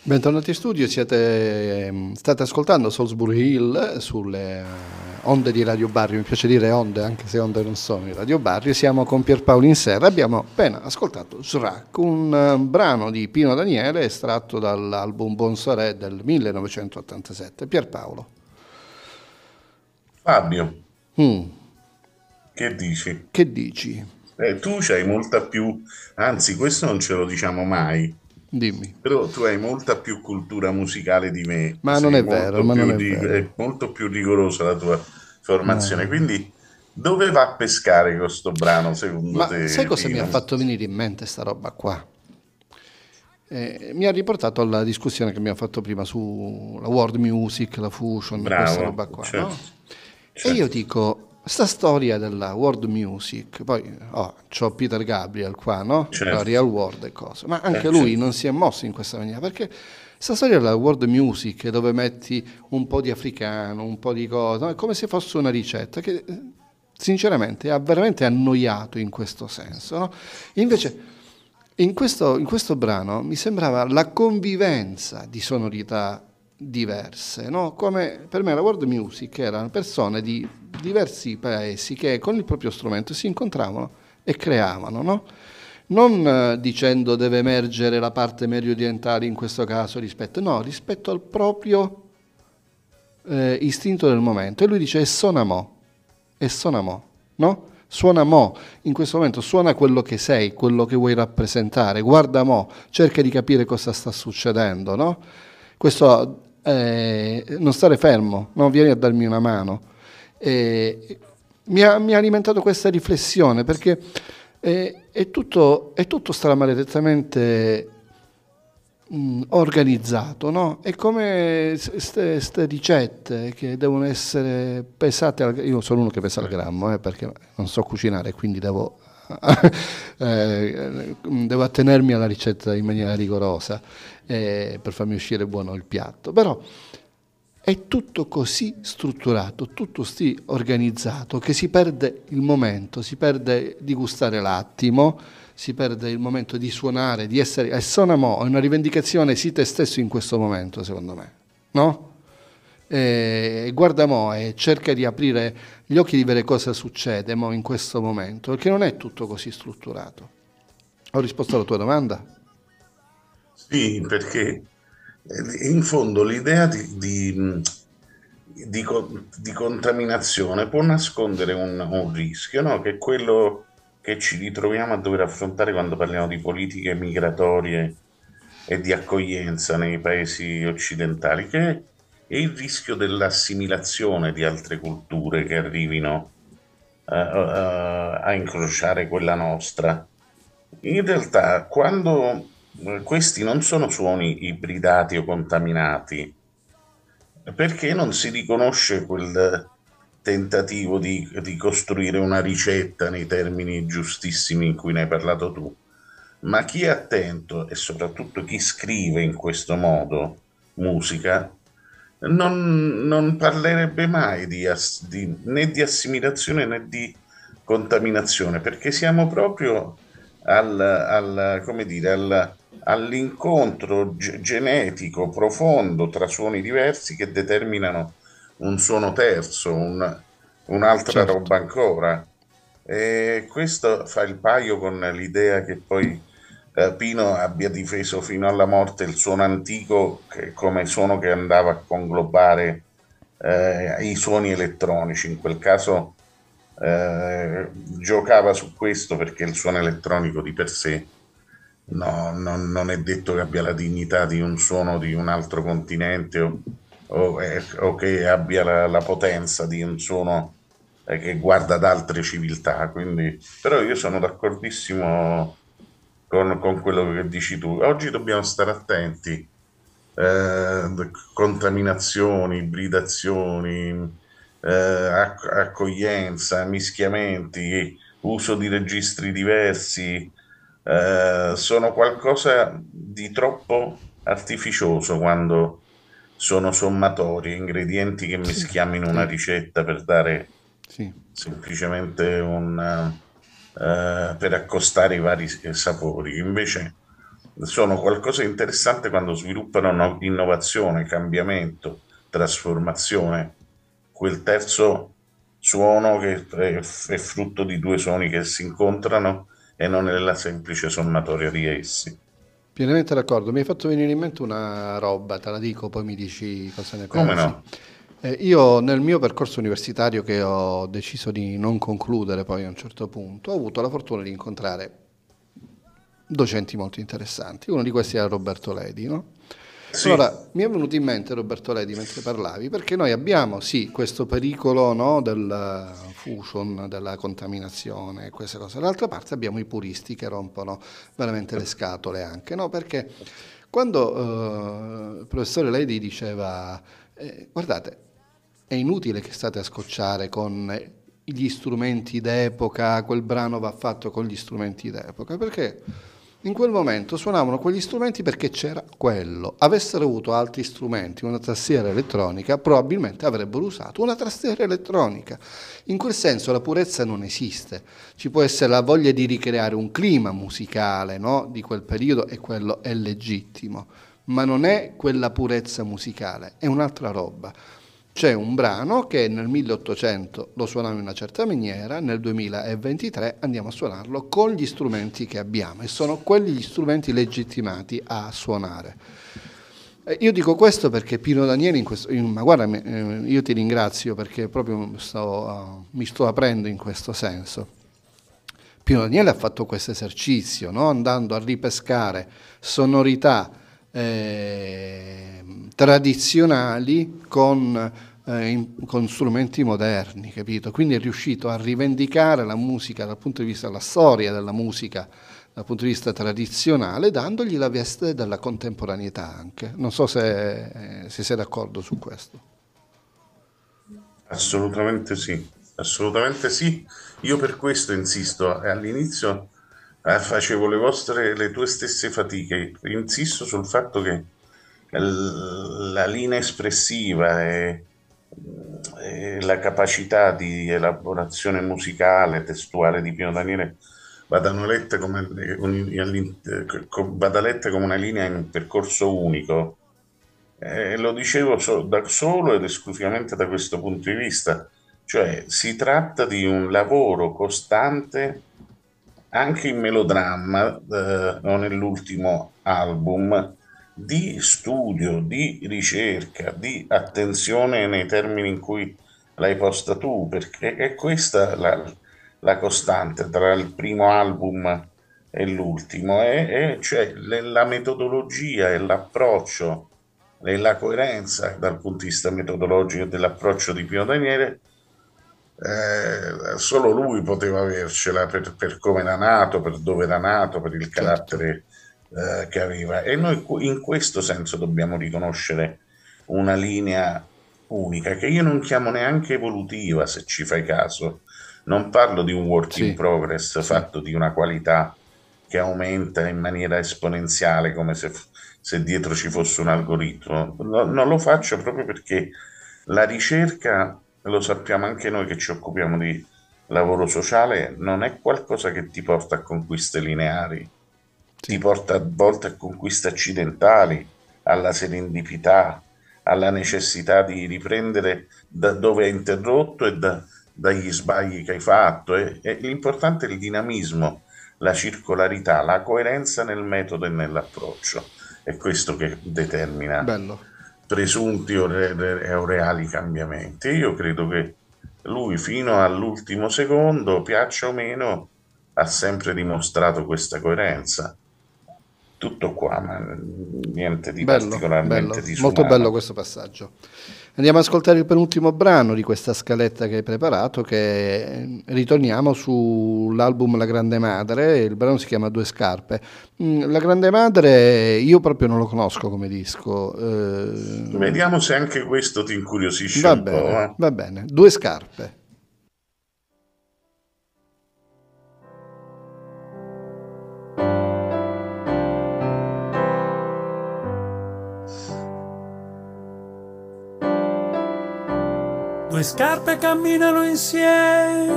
Bentornati in studio, siete, ehm, state ascoltando Salisbury Hill sulle eh, onde di Radio Barrio, mi piace dire onde anche se onde non sono di Radio Barrio, siamo con Pierpaolo in serra, abbiamo appena ascoltato Srac, un eh, brano di Pino Daniele estratto dall'album Bon Sarè del 1987. Pierpaolo, Fabio, mm, che dici? che dici? Eh, tu c'hai molta più, anzi questo non ce lo diciamo mai, Dimmi. però tu hai molta più cultura musicale di me. Ma Sei non è vero, ma non è ri- vero. molto più rigorosa la tua formazione, quindi dove va a pescare questo brano secondo Ma te? sai cosa mi Pino? ha fatto venire in mente sta roba qua? Eh, mi ha riportato alla discussione che abbiamo fatto prima sulla world music, la fusion, Bravo, questa roba qua. certo, no? certo. E io dico, sta storia della world music, poi oh, c'ho Peter Gabriel qua, no? Certo. La real world e cose, ma anche Eh, lui certo. non si è mosso in questa maniera, perché sta storia della world music dove metti un po' di africano, un po' di cose, no? è come se fosse una ricetta che sinceramente ha veramente annoiato in questo senso, no? Invece in questo, in questo brano mi sembrava la convivenza di sonorità diverse, no? come per me la world music erano persone di diversi paesi che con il proprio strumento si incontravano e creavano, no? non eh, dicendo deve emergere la parte medio-orientale in questo caso rispetto, no, rispetto al proprio eh, istinto del momento. E lui dice e sonamò, e sonamò, no? Suona mo, in questo momento suona quello che sei, quello che vuoi rappresentare, guarda mo, cerca di capire cosa sta succedendo, no? Questo eh, non stare fermo, no? vieni a darmi una mano. Eh, mi, ha, mi, ha, alimentato questa riflessione perché eh, è, tutto, è tutto stramaledetamente mh, organizzato, no? È come queste ricette che devono essere pesate, al, io sono uno che pesa al grammo, eh, perché non so cucinare, quindi devo, eh, devo attenermi alla ricetta in maniera rigorosa eh, per farmi uscire buono il piatto, però è tutto così strutturato, tutto così organizzato che si perde il momento, si perde di gustare l'attimo, si perde il momento di suonare, di essere... E suona mo, è una rivendicazione sì te stesso in questo momento, secondo me, no? E guarda mo e cerca di aprire gli occhi di vedere cosa succede mo in questo momento, perché non è tutto così strutturato. Ho risposto alla tua domanda? Sì, perché eh, in fondo l'idea di, di, di, di contaminazione può nascondere un, un rischio, no? che è quello che ci ritroviamo a dover affrontare quando parliamo di politiche migratorie e di accoglienza nei paesi occidentali, che è il rischio dell'assimilazione di altre culture che arrivino uh, uh, a incrociare quella nostra. In realtà, quando questi non sono suoni ibridati o contaminati, perché non si riconosce quel tentativo di, di, costruire una ricetta nei termini giustissimi in cui ne hai parlato tu. Ma chi è attento e soprattutto chi scrive in questo modo musica non, non parlerebbe mai di, di, né di assimilazione né di contaminazione, perché siamo proprio al, al, come dire, al, all'incontro ge- genetico profondo tra suoni diversi che determinano un suono terzo, un, un'altra certo. roba ancora. E questo fa il paio con l'idea che poi Pino abbia difeso fino alla morte il suono antico che, come suono che andava a conglobare eh, i suoni elettronici. In quel caso eh, giocava su questo perché il suono elettronico di per sé no, non, non, è detto che abbia la dignità di un suono di un altro continente o o, eh, o che abbia la, la, potenza di un suono eh, che guarda ad altre civiltà. Quindi, però io sono d'accordissimo con, con quello che dici tu. Oggi dobbiamo stare attenti. Eh, contaminazioni, ibridazioni, eh, acc- accoglienza, mischiamenti, uso di registri diversi, eh, sono qualcosa di troppo artificioso quando sono sommatori, ingredienti che mischiamo in una ricetta per dare sì. semplicemente un... Uh, per accostare i vari sapori. Invece sono qualcosa di interessante quando sviluppano innovazione, cambiamento, trasformazione. Quel terzo suono che è, è frutto di due suoni che si incontrano e non è la semplice sommatoria di essi. Pienamente d'accordo, mi hai fatto venire in mente una roba, te la dico, poi mi dici cosa ne pensi. Come no? Eh, io nel mio percorso universitario che ho deciso di non concludere poi a un certo punto, ho avuto la fortuna di incontrare docenti molto interessanti. Uno di questi era Roberto Ledi, no? Sì. Allora, mi è venuto in mente Roberto Ledi mentre parlavi, perché noi abbiamo sì questo pericolo no, del fusion, della contaminazione, queste cose. Dall'altra parte abbiamo i puristi che rompono veramente le scatole anche, no? Perché quando eh, il professore Ledi diceva, eh, guardate, è inutile che state a scocciare con gli strumenti d'epoca, quel brano va fatto con gli strumenti d'epoca, perché in quel momento suonavano quegli strumenti perché c'era quello. Avessero avuto altri strumenti, una tastiera elettronica, probabilmente avrebbero usato una tastiera elettronica. In quel senso la purezza non esiste. Ci può essere la voglia di ricreare un clima musicale no? di quel periodo e quello è legittimo, ma non è quella purezza musicale, è un'altra roba. C'è un brano che nel 1800 lo suonavo in una certa maniera, nel 2023 andiamo a suonarlo con gli strumenti che abbiamo e sono quelli gli strumenti legittimati a suonare. Eh, io dico questo perché Pino Danieli, in questo, ma guarda, eh, io ti ringrazio perché proprio sto, uh, mi sto aprendo in questo senso. Pino Daniele ha fatto questo esercizio, no? andando a ripescare sonorità eh, tradizionali con, eh, in, con, strumenti moderni, capito? Quindi è riuscito a rivendicare la musica dal punto di vista della storia della musica, dal punto di vista tradizionale, dandogli la veste della contemporaneità anche. Non so se, eh, se sei d'accordo su questo. Assolutamente sì, assolutamente sì. Io per questo insisto, all'inizio eh, facevo le vostre, le tue stesse fatiche, insisto sul fatto che la linea espressiva e, e la capacità di elaborazione musicale, testuale di Pino Daniele vadano lette come, vada lette come una linea in un percorso unico. Eh, lo dicevo so, da solo ed esclusivamente da questo punto di vista, cioè si tratta di un lavoro costante anche in melodramma eh, o nell'ultimo album di studio, di ricerca, di attenzione nei termini in cui l'hai posta tu, perché è questa la, la costante tra il primo album e l'ultimo, è, è cioè la metodologia e l'approccio e la coerenza dal punto di vista metodologico dell'approccio di Pino Daniele eh, solo lui poteva avercela per, per, come era nato, per dove era nato, per il certo. carattere. Eh, che aveva. E noi in questo senso dobbiamo riconoscere una linea unica, che io non chiamo neanche evolutiva, se ci fai caso. Non parlo di un work sì. in progress sì. fatto di una qualità che aumenta in maniera esponenziale, come se, se dietro ci fosse un algoritmo. No, non lo faccio proprio perché la ricerca lo sappiamo anche noi che ci occupiamo di lavoro sociale, non è qualcosa che ti porta a conquiste lineari, sì. ti porta a volte a conquiste accidentali, alla serendipità, alla necessità di riprendere da dove hai interrotto e da, dagli sbagli che hai fatto. E, e l'importante è il dinamismo, la circolarità, la coerenza nel metodo e nell'approccio. È questo che determina Bello presunti o, re, o reali cambiamenti. Io credo che lui fino all'ultimo secondo, piaccia o meno, ha sempre dimostrato questa coerenza. Tutto qua, ma niente di bello, particolarmente bello, Molto bello questo passaggio. Andiamo ad ascoltare il penultimo brano di questa scaletta che hai preparato, che ritorniamo sull'album La Grande Madre, il brano si chiama Due Scarpe. Mm, La Grande Madre io proprio non lo conosco come disco. Eh... Vediamo se anche questo ti incuriosisce va un bene, po'. Eh? Va bene, Due Scarpe. Due scarpe camminano insieme,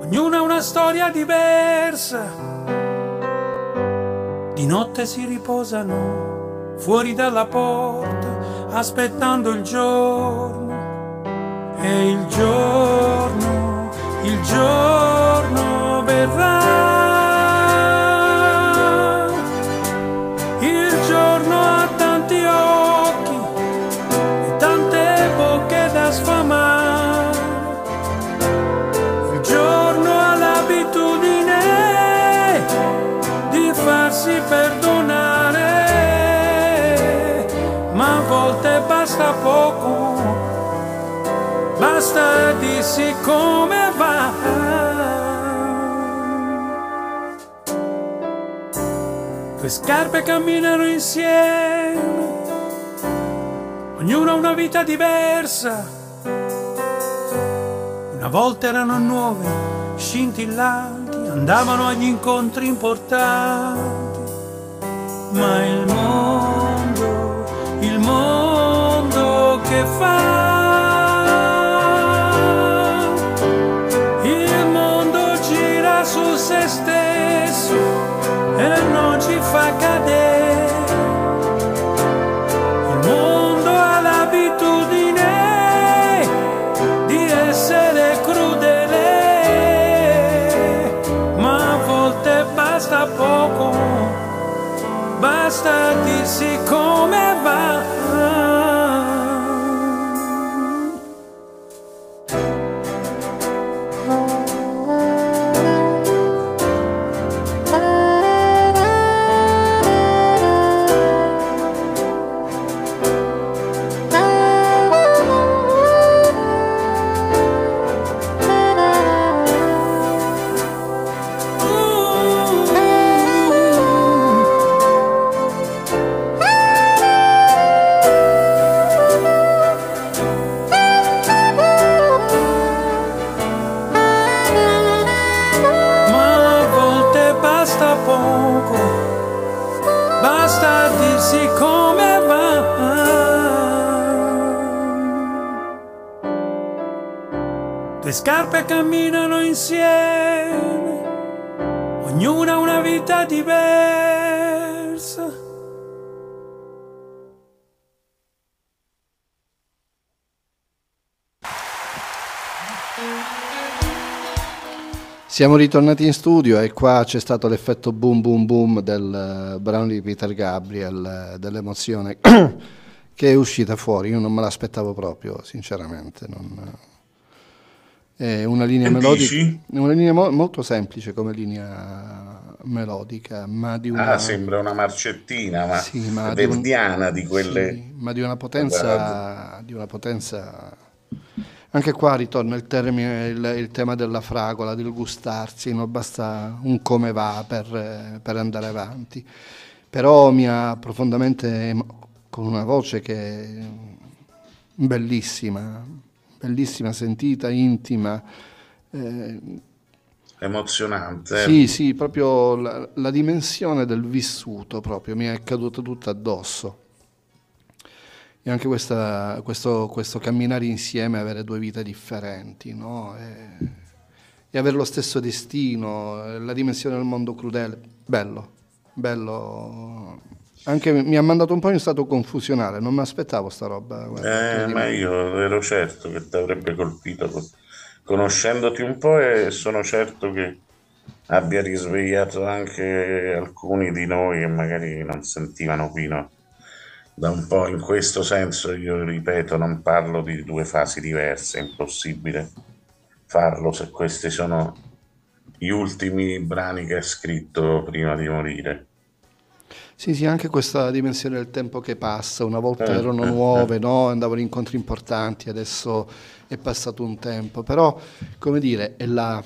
ognuna una storia diversa. Di notte si riposano fuori dalla porta, aspettando il giorno. E il giorno, il giorno verrà. Basta dirsi come va. Due scarpe camminano insieme, ognuna ha una vita diversa. Una volta erano nuove, scintillanti, andavano agli incontri importanti, ma il mondo, il mondo che fa. Se stesso e non ci fa cadere. Il mondo ha l'abitudine di essere crudele, ma a volte basta poco, basta dirsi come va. Dirsi come va. Le scarpe camminano insieme, ognuna una vita diversa. Siamo ritornati in studio e qua c'è stato l'effetto boom boom boom del eh, brano di Peter Gabriel, eh, dell'emozione che è uscita fuori, io non me l'aspettavo proprio, sinceramente. non- È una linea melodica, una linea mo- molto semplice come linea melodica, ma di una, Ah, sembra una marcettina, ma, Sì, ma di un- verdiana di quelle... Sì, ma di una potenza, di una potenza. Anche qua ritorna il, termine, il, il tema della fragola, del gustarsi, non basta un come va per, per andare avanti. Però mi ha profondamente, con una voce che è bellissima, bellissima, sentita, intima. eh, emozionante. sì, sì, proprio la, la dimensione del vissuto proprio mi è caduta tutta addosso. E anche questa- questo, questo camminare insieme, avere due vite differenti, no? E, e avere lo stesso destino, la dimensione del mondo crudele. Bello, bello. Anche mi ha mandato un po' in stato confusionale, non mi aspettavo sta roba. guarda, Eh, ma io ero certo che ti avrebbe colpito, co- conoscendoti un po' e sono certo che abbia risvegliato anche alcuni di noi che magari non sentivano fino da un po'. In questo senso, io ripeto, non parlo di due fasi diverse, è impossibile farlo se questi sono gli ultimi brani che ha scritto prima di morire. Sì, sì, anche questa dimensione del tempo che passa, una volta Eh, erano eh, nuove, no? andavano incontri importanti, adesso è passato un tempo, però, come dire, è la,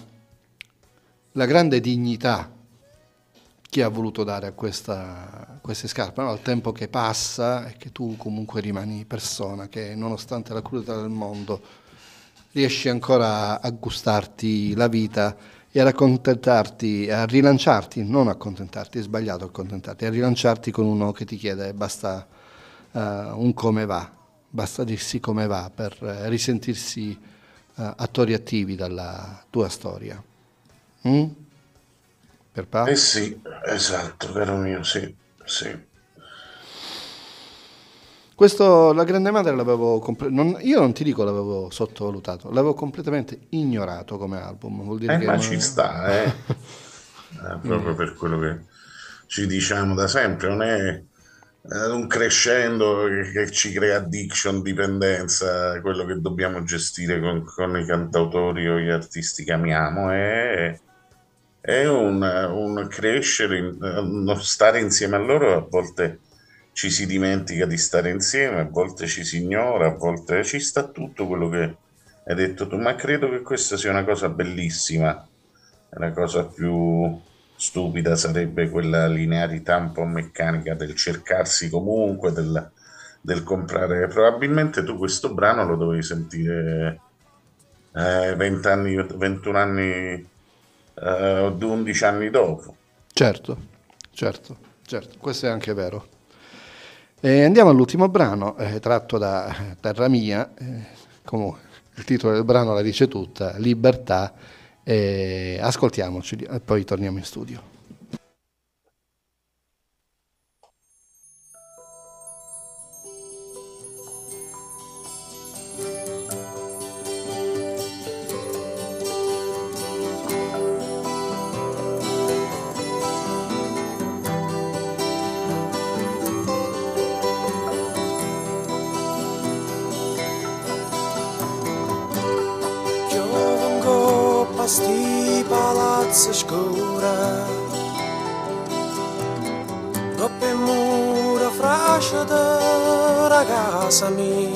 la grande dignità che ha voluto dare a questa, queste scarpe, no? al tempo che passa e che tu comunque rimani persona, che nonostante la crudità del mondo riesci ancora a gustarti la vita e ad accontentarti, a rilanciarti, non accontentarti, è sbagliato accontentarti, a rilanciarti con uno che ti chiede basta eh, un come va, basta dirsi come va per eh, risentirsi eh, attori attivi dalla tua storia. Mm? Per Paolo? Eh sì, esatto, caro mio, sì, sì. Questo, la Grande Madre l'avevo comple- non- io non ti dico l'avevo sottovalutato, l'avevo completamente ignorato come album. Vuol dire Eh, che ma non- ci sta, eh. Eh, proprio per quello che ci diciamo da sempre, non è eh, un crescendo che, che ci crea addiction, dipendenza, quello che dobbiamo gestire con, con i cantautori o gli artisti che amiamo, è, è un, un crescere, uno stare insieme a loro, a volte ci si dimentica di stare insieme, a volte ci si ignora, a volte ci sta tutto quello che hai detto tu, ma credo che questa sia una cosa bellissima. La cosa più stupida sarebbe quella linearità un po' meccanica del cercarsi comunque, del, del comprare. Probabilmente tu questo brano lo dovevi sentire eh, 20 anni, 21 anni eh, o 11 anni dopo. Certo, certo, certo, questo è anche vero. E andiamo all'ultimo brano, eh, tratto da Terra Mia, eh, comunque il titolo del brano la dice tutta, Libertà, ascoltiamoci e poi torniamo in studio. Casa mia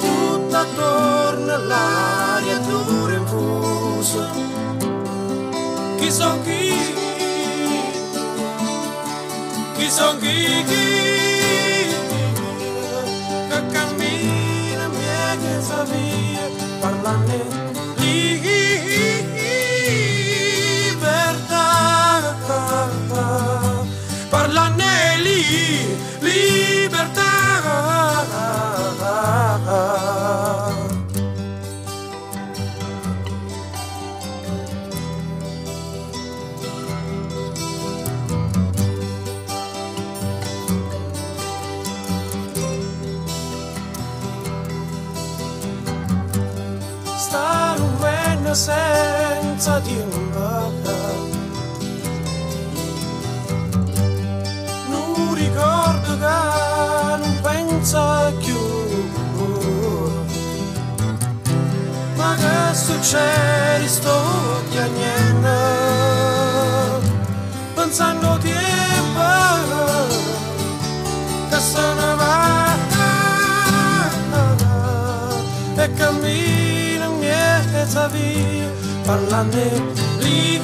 Tutto attorno all'aria dura infusa Chi son chi? Chi son chi? chi? Che cammina in mezzo via Parlando di libertà che succede sto piagnendo Pensando tempo Che se ne va e cammina in mezza via parlando di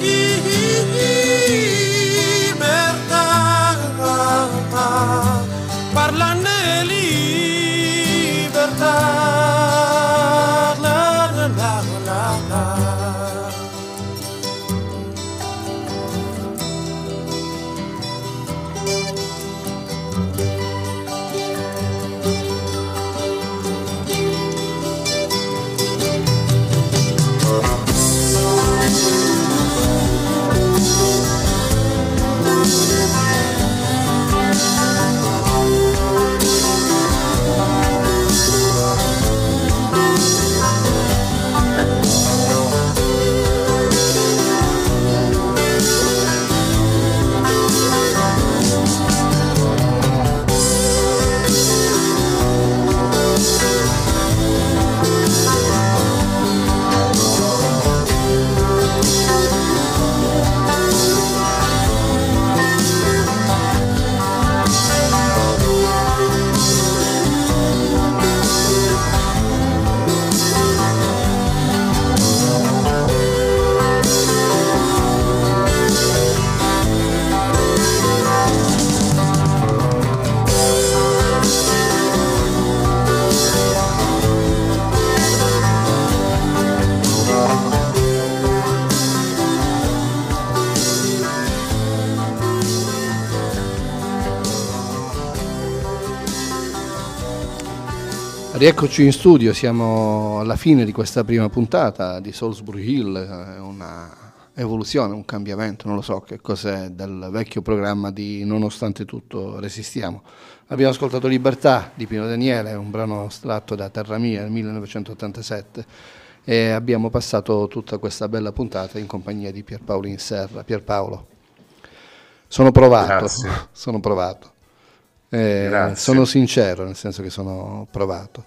Rieccoci in studio, siamo alla fine di questa prima puntata di Salisbury Hill, è una evoluzione, un cambiamento, non lo so che cos'è del vecchio programma di Nonostante tutto resistiamo. Abbiamo ascoltato Libertà di Pino Daniele, un brano estratto da Terra Mia nel 1987 e abbiamo passato tutta questa bella puntata in compagnia di Pierpaolo Inserra. Pierpaolo, sono provato, Grazie. sono provato. Eh, sono sincero, nel senso che sono provato.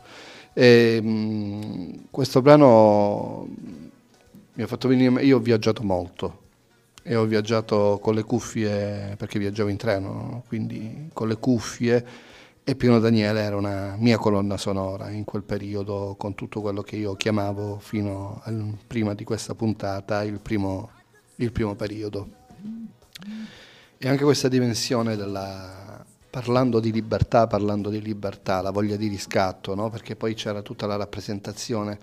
E, mh, questo brano mi ha fatto venire. Io ho viaggiato molto e ho viaggiato con le cuffie perché viaggiavo in treno, no? quindi con le cuffie. E Pino Daniele era una mia colonna sonora in quel periodo, con tutto quello che io chiamavo fino al, prima di questa puntata il primo, il primo periodo. E anche questa dimensione della, parlando di libertà, parlando di libertà, la voglia di riscatto, no? perché poi c'era tutta la rappresentazione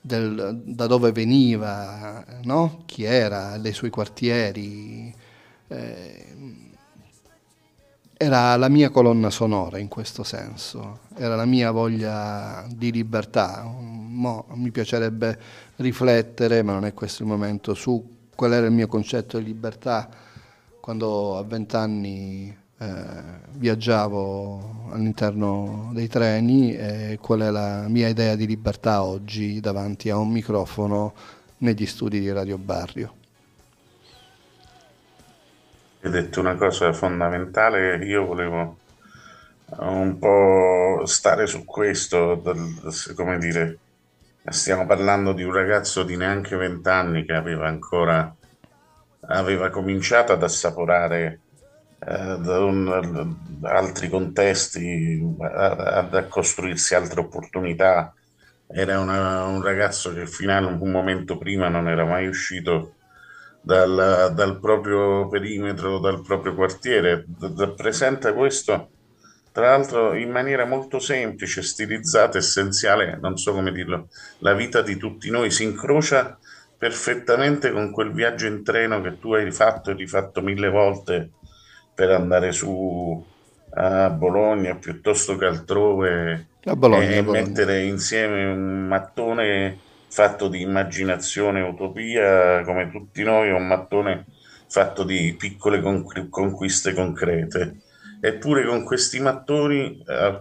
del, da dove veniva, no? chi era, dei suoi quartieri. Eh, era la mia colonna sonora in questo senso, era la mia voglia di libertà. Mo, mi piacerebbe riflettere, ma non è questo il momento, su qual era il mio concetto di libertà quando a vent'anni eh, viaggiavo all'interno dei treni e qual è la mia idea di libertà oggi davanti a un microfono negli studi di Radio Barrio. Hai detto una cosa fondamentale io volevo un po' stare su questo, come dire, stiamo parlando di un ragazzo di neanche vent'anni che aveva ancora, aveva cominciato ad assaporare un- da altri contesti, a- a costruirsi altre opportunità. Era una- un ragazzo che fino a un momento prima non era mai uscito dal, dal proprio perimetro, dal proprio quartiere. D- presenta questo, tra l'altro, in maniera molto semplice, stilizzata, essenziale, non so come dirlo. La vita di tutti noi si incrocia perfettamente con quel viaggio in treno che tu hai fatto e rifatto mille volte per andare su a Bologna piuttosto che altrove Bologna, e mettere insieme un mattone fatto di immaginazione e utopia come tutti noi, un mattone fatto di piccole conqu- conquiste concrete. Eppure con questi mattoni eh,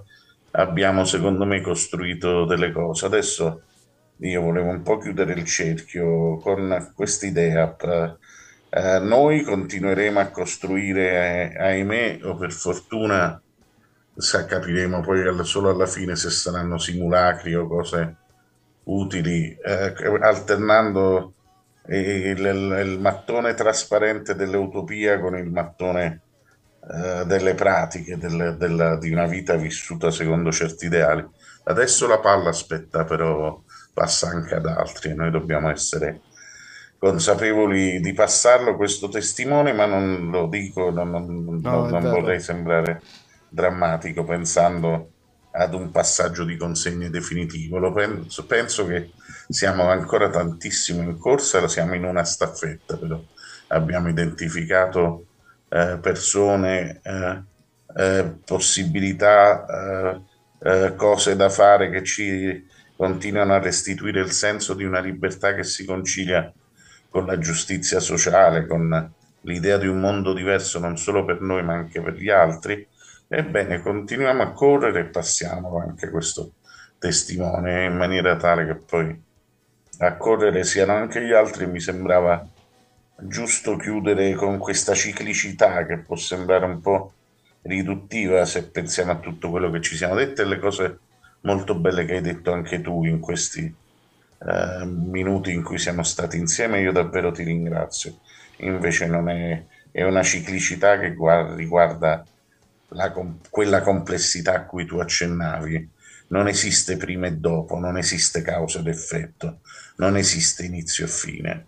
abbiamo, secondo me, costruito delle cose. Adesso io volevo un po' chiudere il cerchio con quest'idea. Eh, noi continueremo a costruire, eh, ahimè, o per fortuna, sa, capiremo poi solo alla fine se saranno simulacri o cose utili, eh, alternando il, il, il, mattone trasparente dell'utopia con il mattone eh, delle pratiche del, del, di una vita vissuta secondo certi ideali. Adesso la palla aspetta, però passa anche ad altri e noi dobbiamo essere consapevoli di passarlo questo testimone, ma non lo dico, non, non, no, non vorrei sembrare drammatico pensando ad un passaggio di consegne definitivo. Lo penso, penso che siamo ancora tantissimo in corsa, siamo in una staffetta, però abbiamo identificato eh, persone, eh, eh, possibilità, eh, eh, cose da fare che ci continuano a restituire il senso di una libertà che si concilia con la giustizia sociale, con l'idea di un mondo diverso non solo per noi ma anche per gli altri. Ebbene, continuiamo a correre e passiamo anche questo testimone in maniera tale che poi a correre siano anche gli altri. Mi sembrava giusto chiudere con questa ciclicità che può sembrare un po' riduttiva se pensiamo a tutto quello che ci siamo detti e le cose molto belle che hai detto anche tu in questi eh, minuti in cui siamo stati insieme. Io davvero ti ringrazio. Invece non è, è una ciclicità che guarda, riguarda la, quella complessità a cui tu accennavi. Non esiste prima e dopo, non esiste causa ed effetto, non esiste inizio e fine.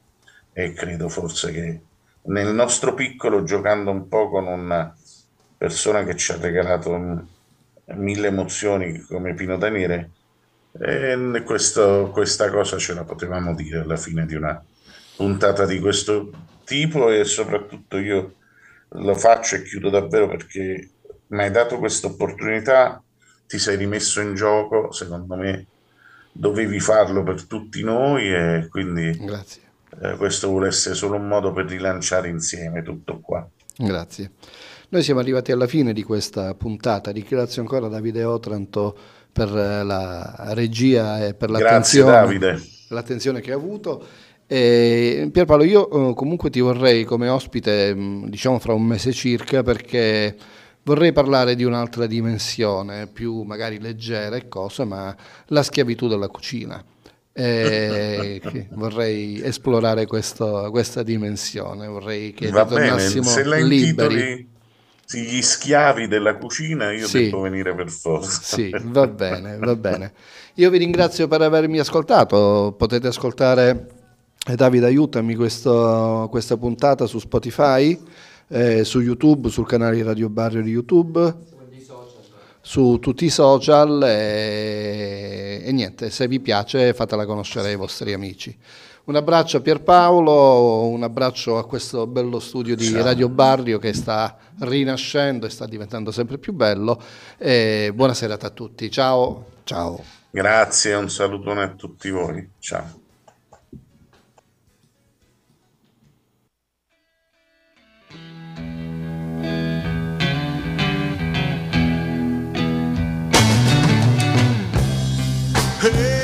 E credo forse che nel nostro piccolo, giocando un po' con una persona che ci ha regalato mille emozioni come Pino Daniele, e questo, questa cosa ce la potevamo dire alla fine di una puntata di questo tipo e soprattutto io lo faccio e chiudo davvero perché mi hai dato questa opportunità, ti sei rimesso in gioco, secondo me dovevi farlo per tutti noi e quindi eh, questo vuole essere solo un modo per rilanciare insieme tutto qua. Grazie. Noi siamo arrivati alla fine di questa puntata, ringrazio ancora Davide Otranto per la regia e per l'attenzione, l'attenzione che ha avuto. E Pierpaolo, io eh, comunque ti vorrei come ospite, mm, diciamo fra un mese circa, perché vorrei parlare di un'altra dimensione, più magari leggera e cosa, ma la schiavitù della cucina. Vorrei esplorare questo, questa dimensione, vorrei che Va ritornassimo bene, liberi gli schiavi della cucina, io sì. devo venire per forza. Sì, va bene, va bene. Io vi ringrazio per avermi ascoltato. Potete ascoltare, eh, Davide aiutami, questo, questa puntata su Spotify, eh, su YouTube, sul canale Radio Barrio di YouTube su tutti i social e, e, niente, se vi piace fatela conoscere ai vostri amici. Un abbraccio a Pierpaolo, un abbraccio a questo bello studio di Ciao. Radio Barrio che sta rinascendo e sta diventando sempre più bello. E buona serata a tutti. Ciao. Ciao. Grazie, un salutone a tutti voi. Ciao. Hey!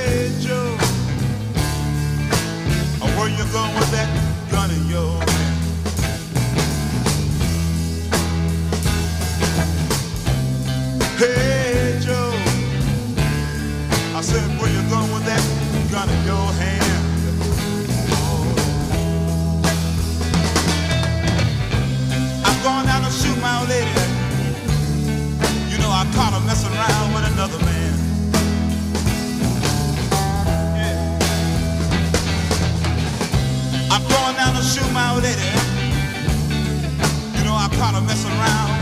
you, my lady. You know I kind of mess around.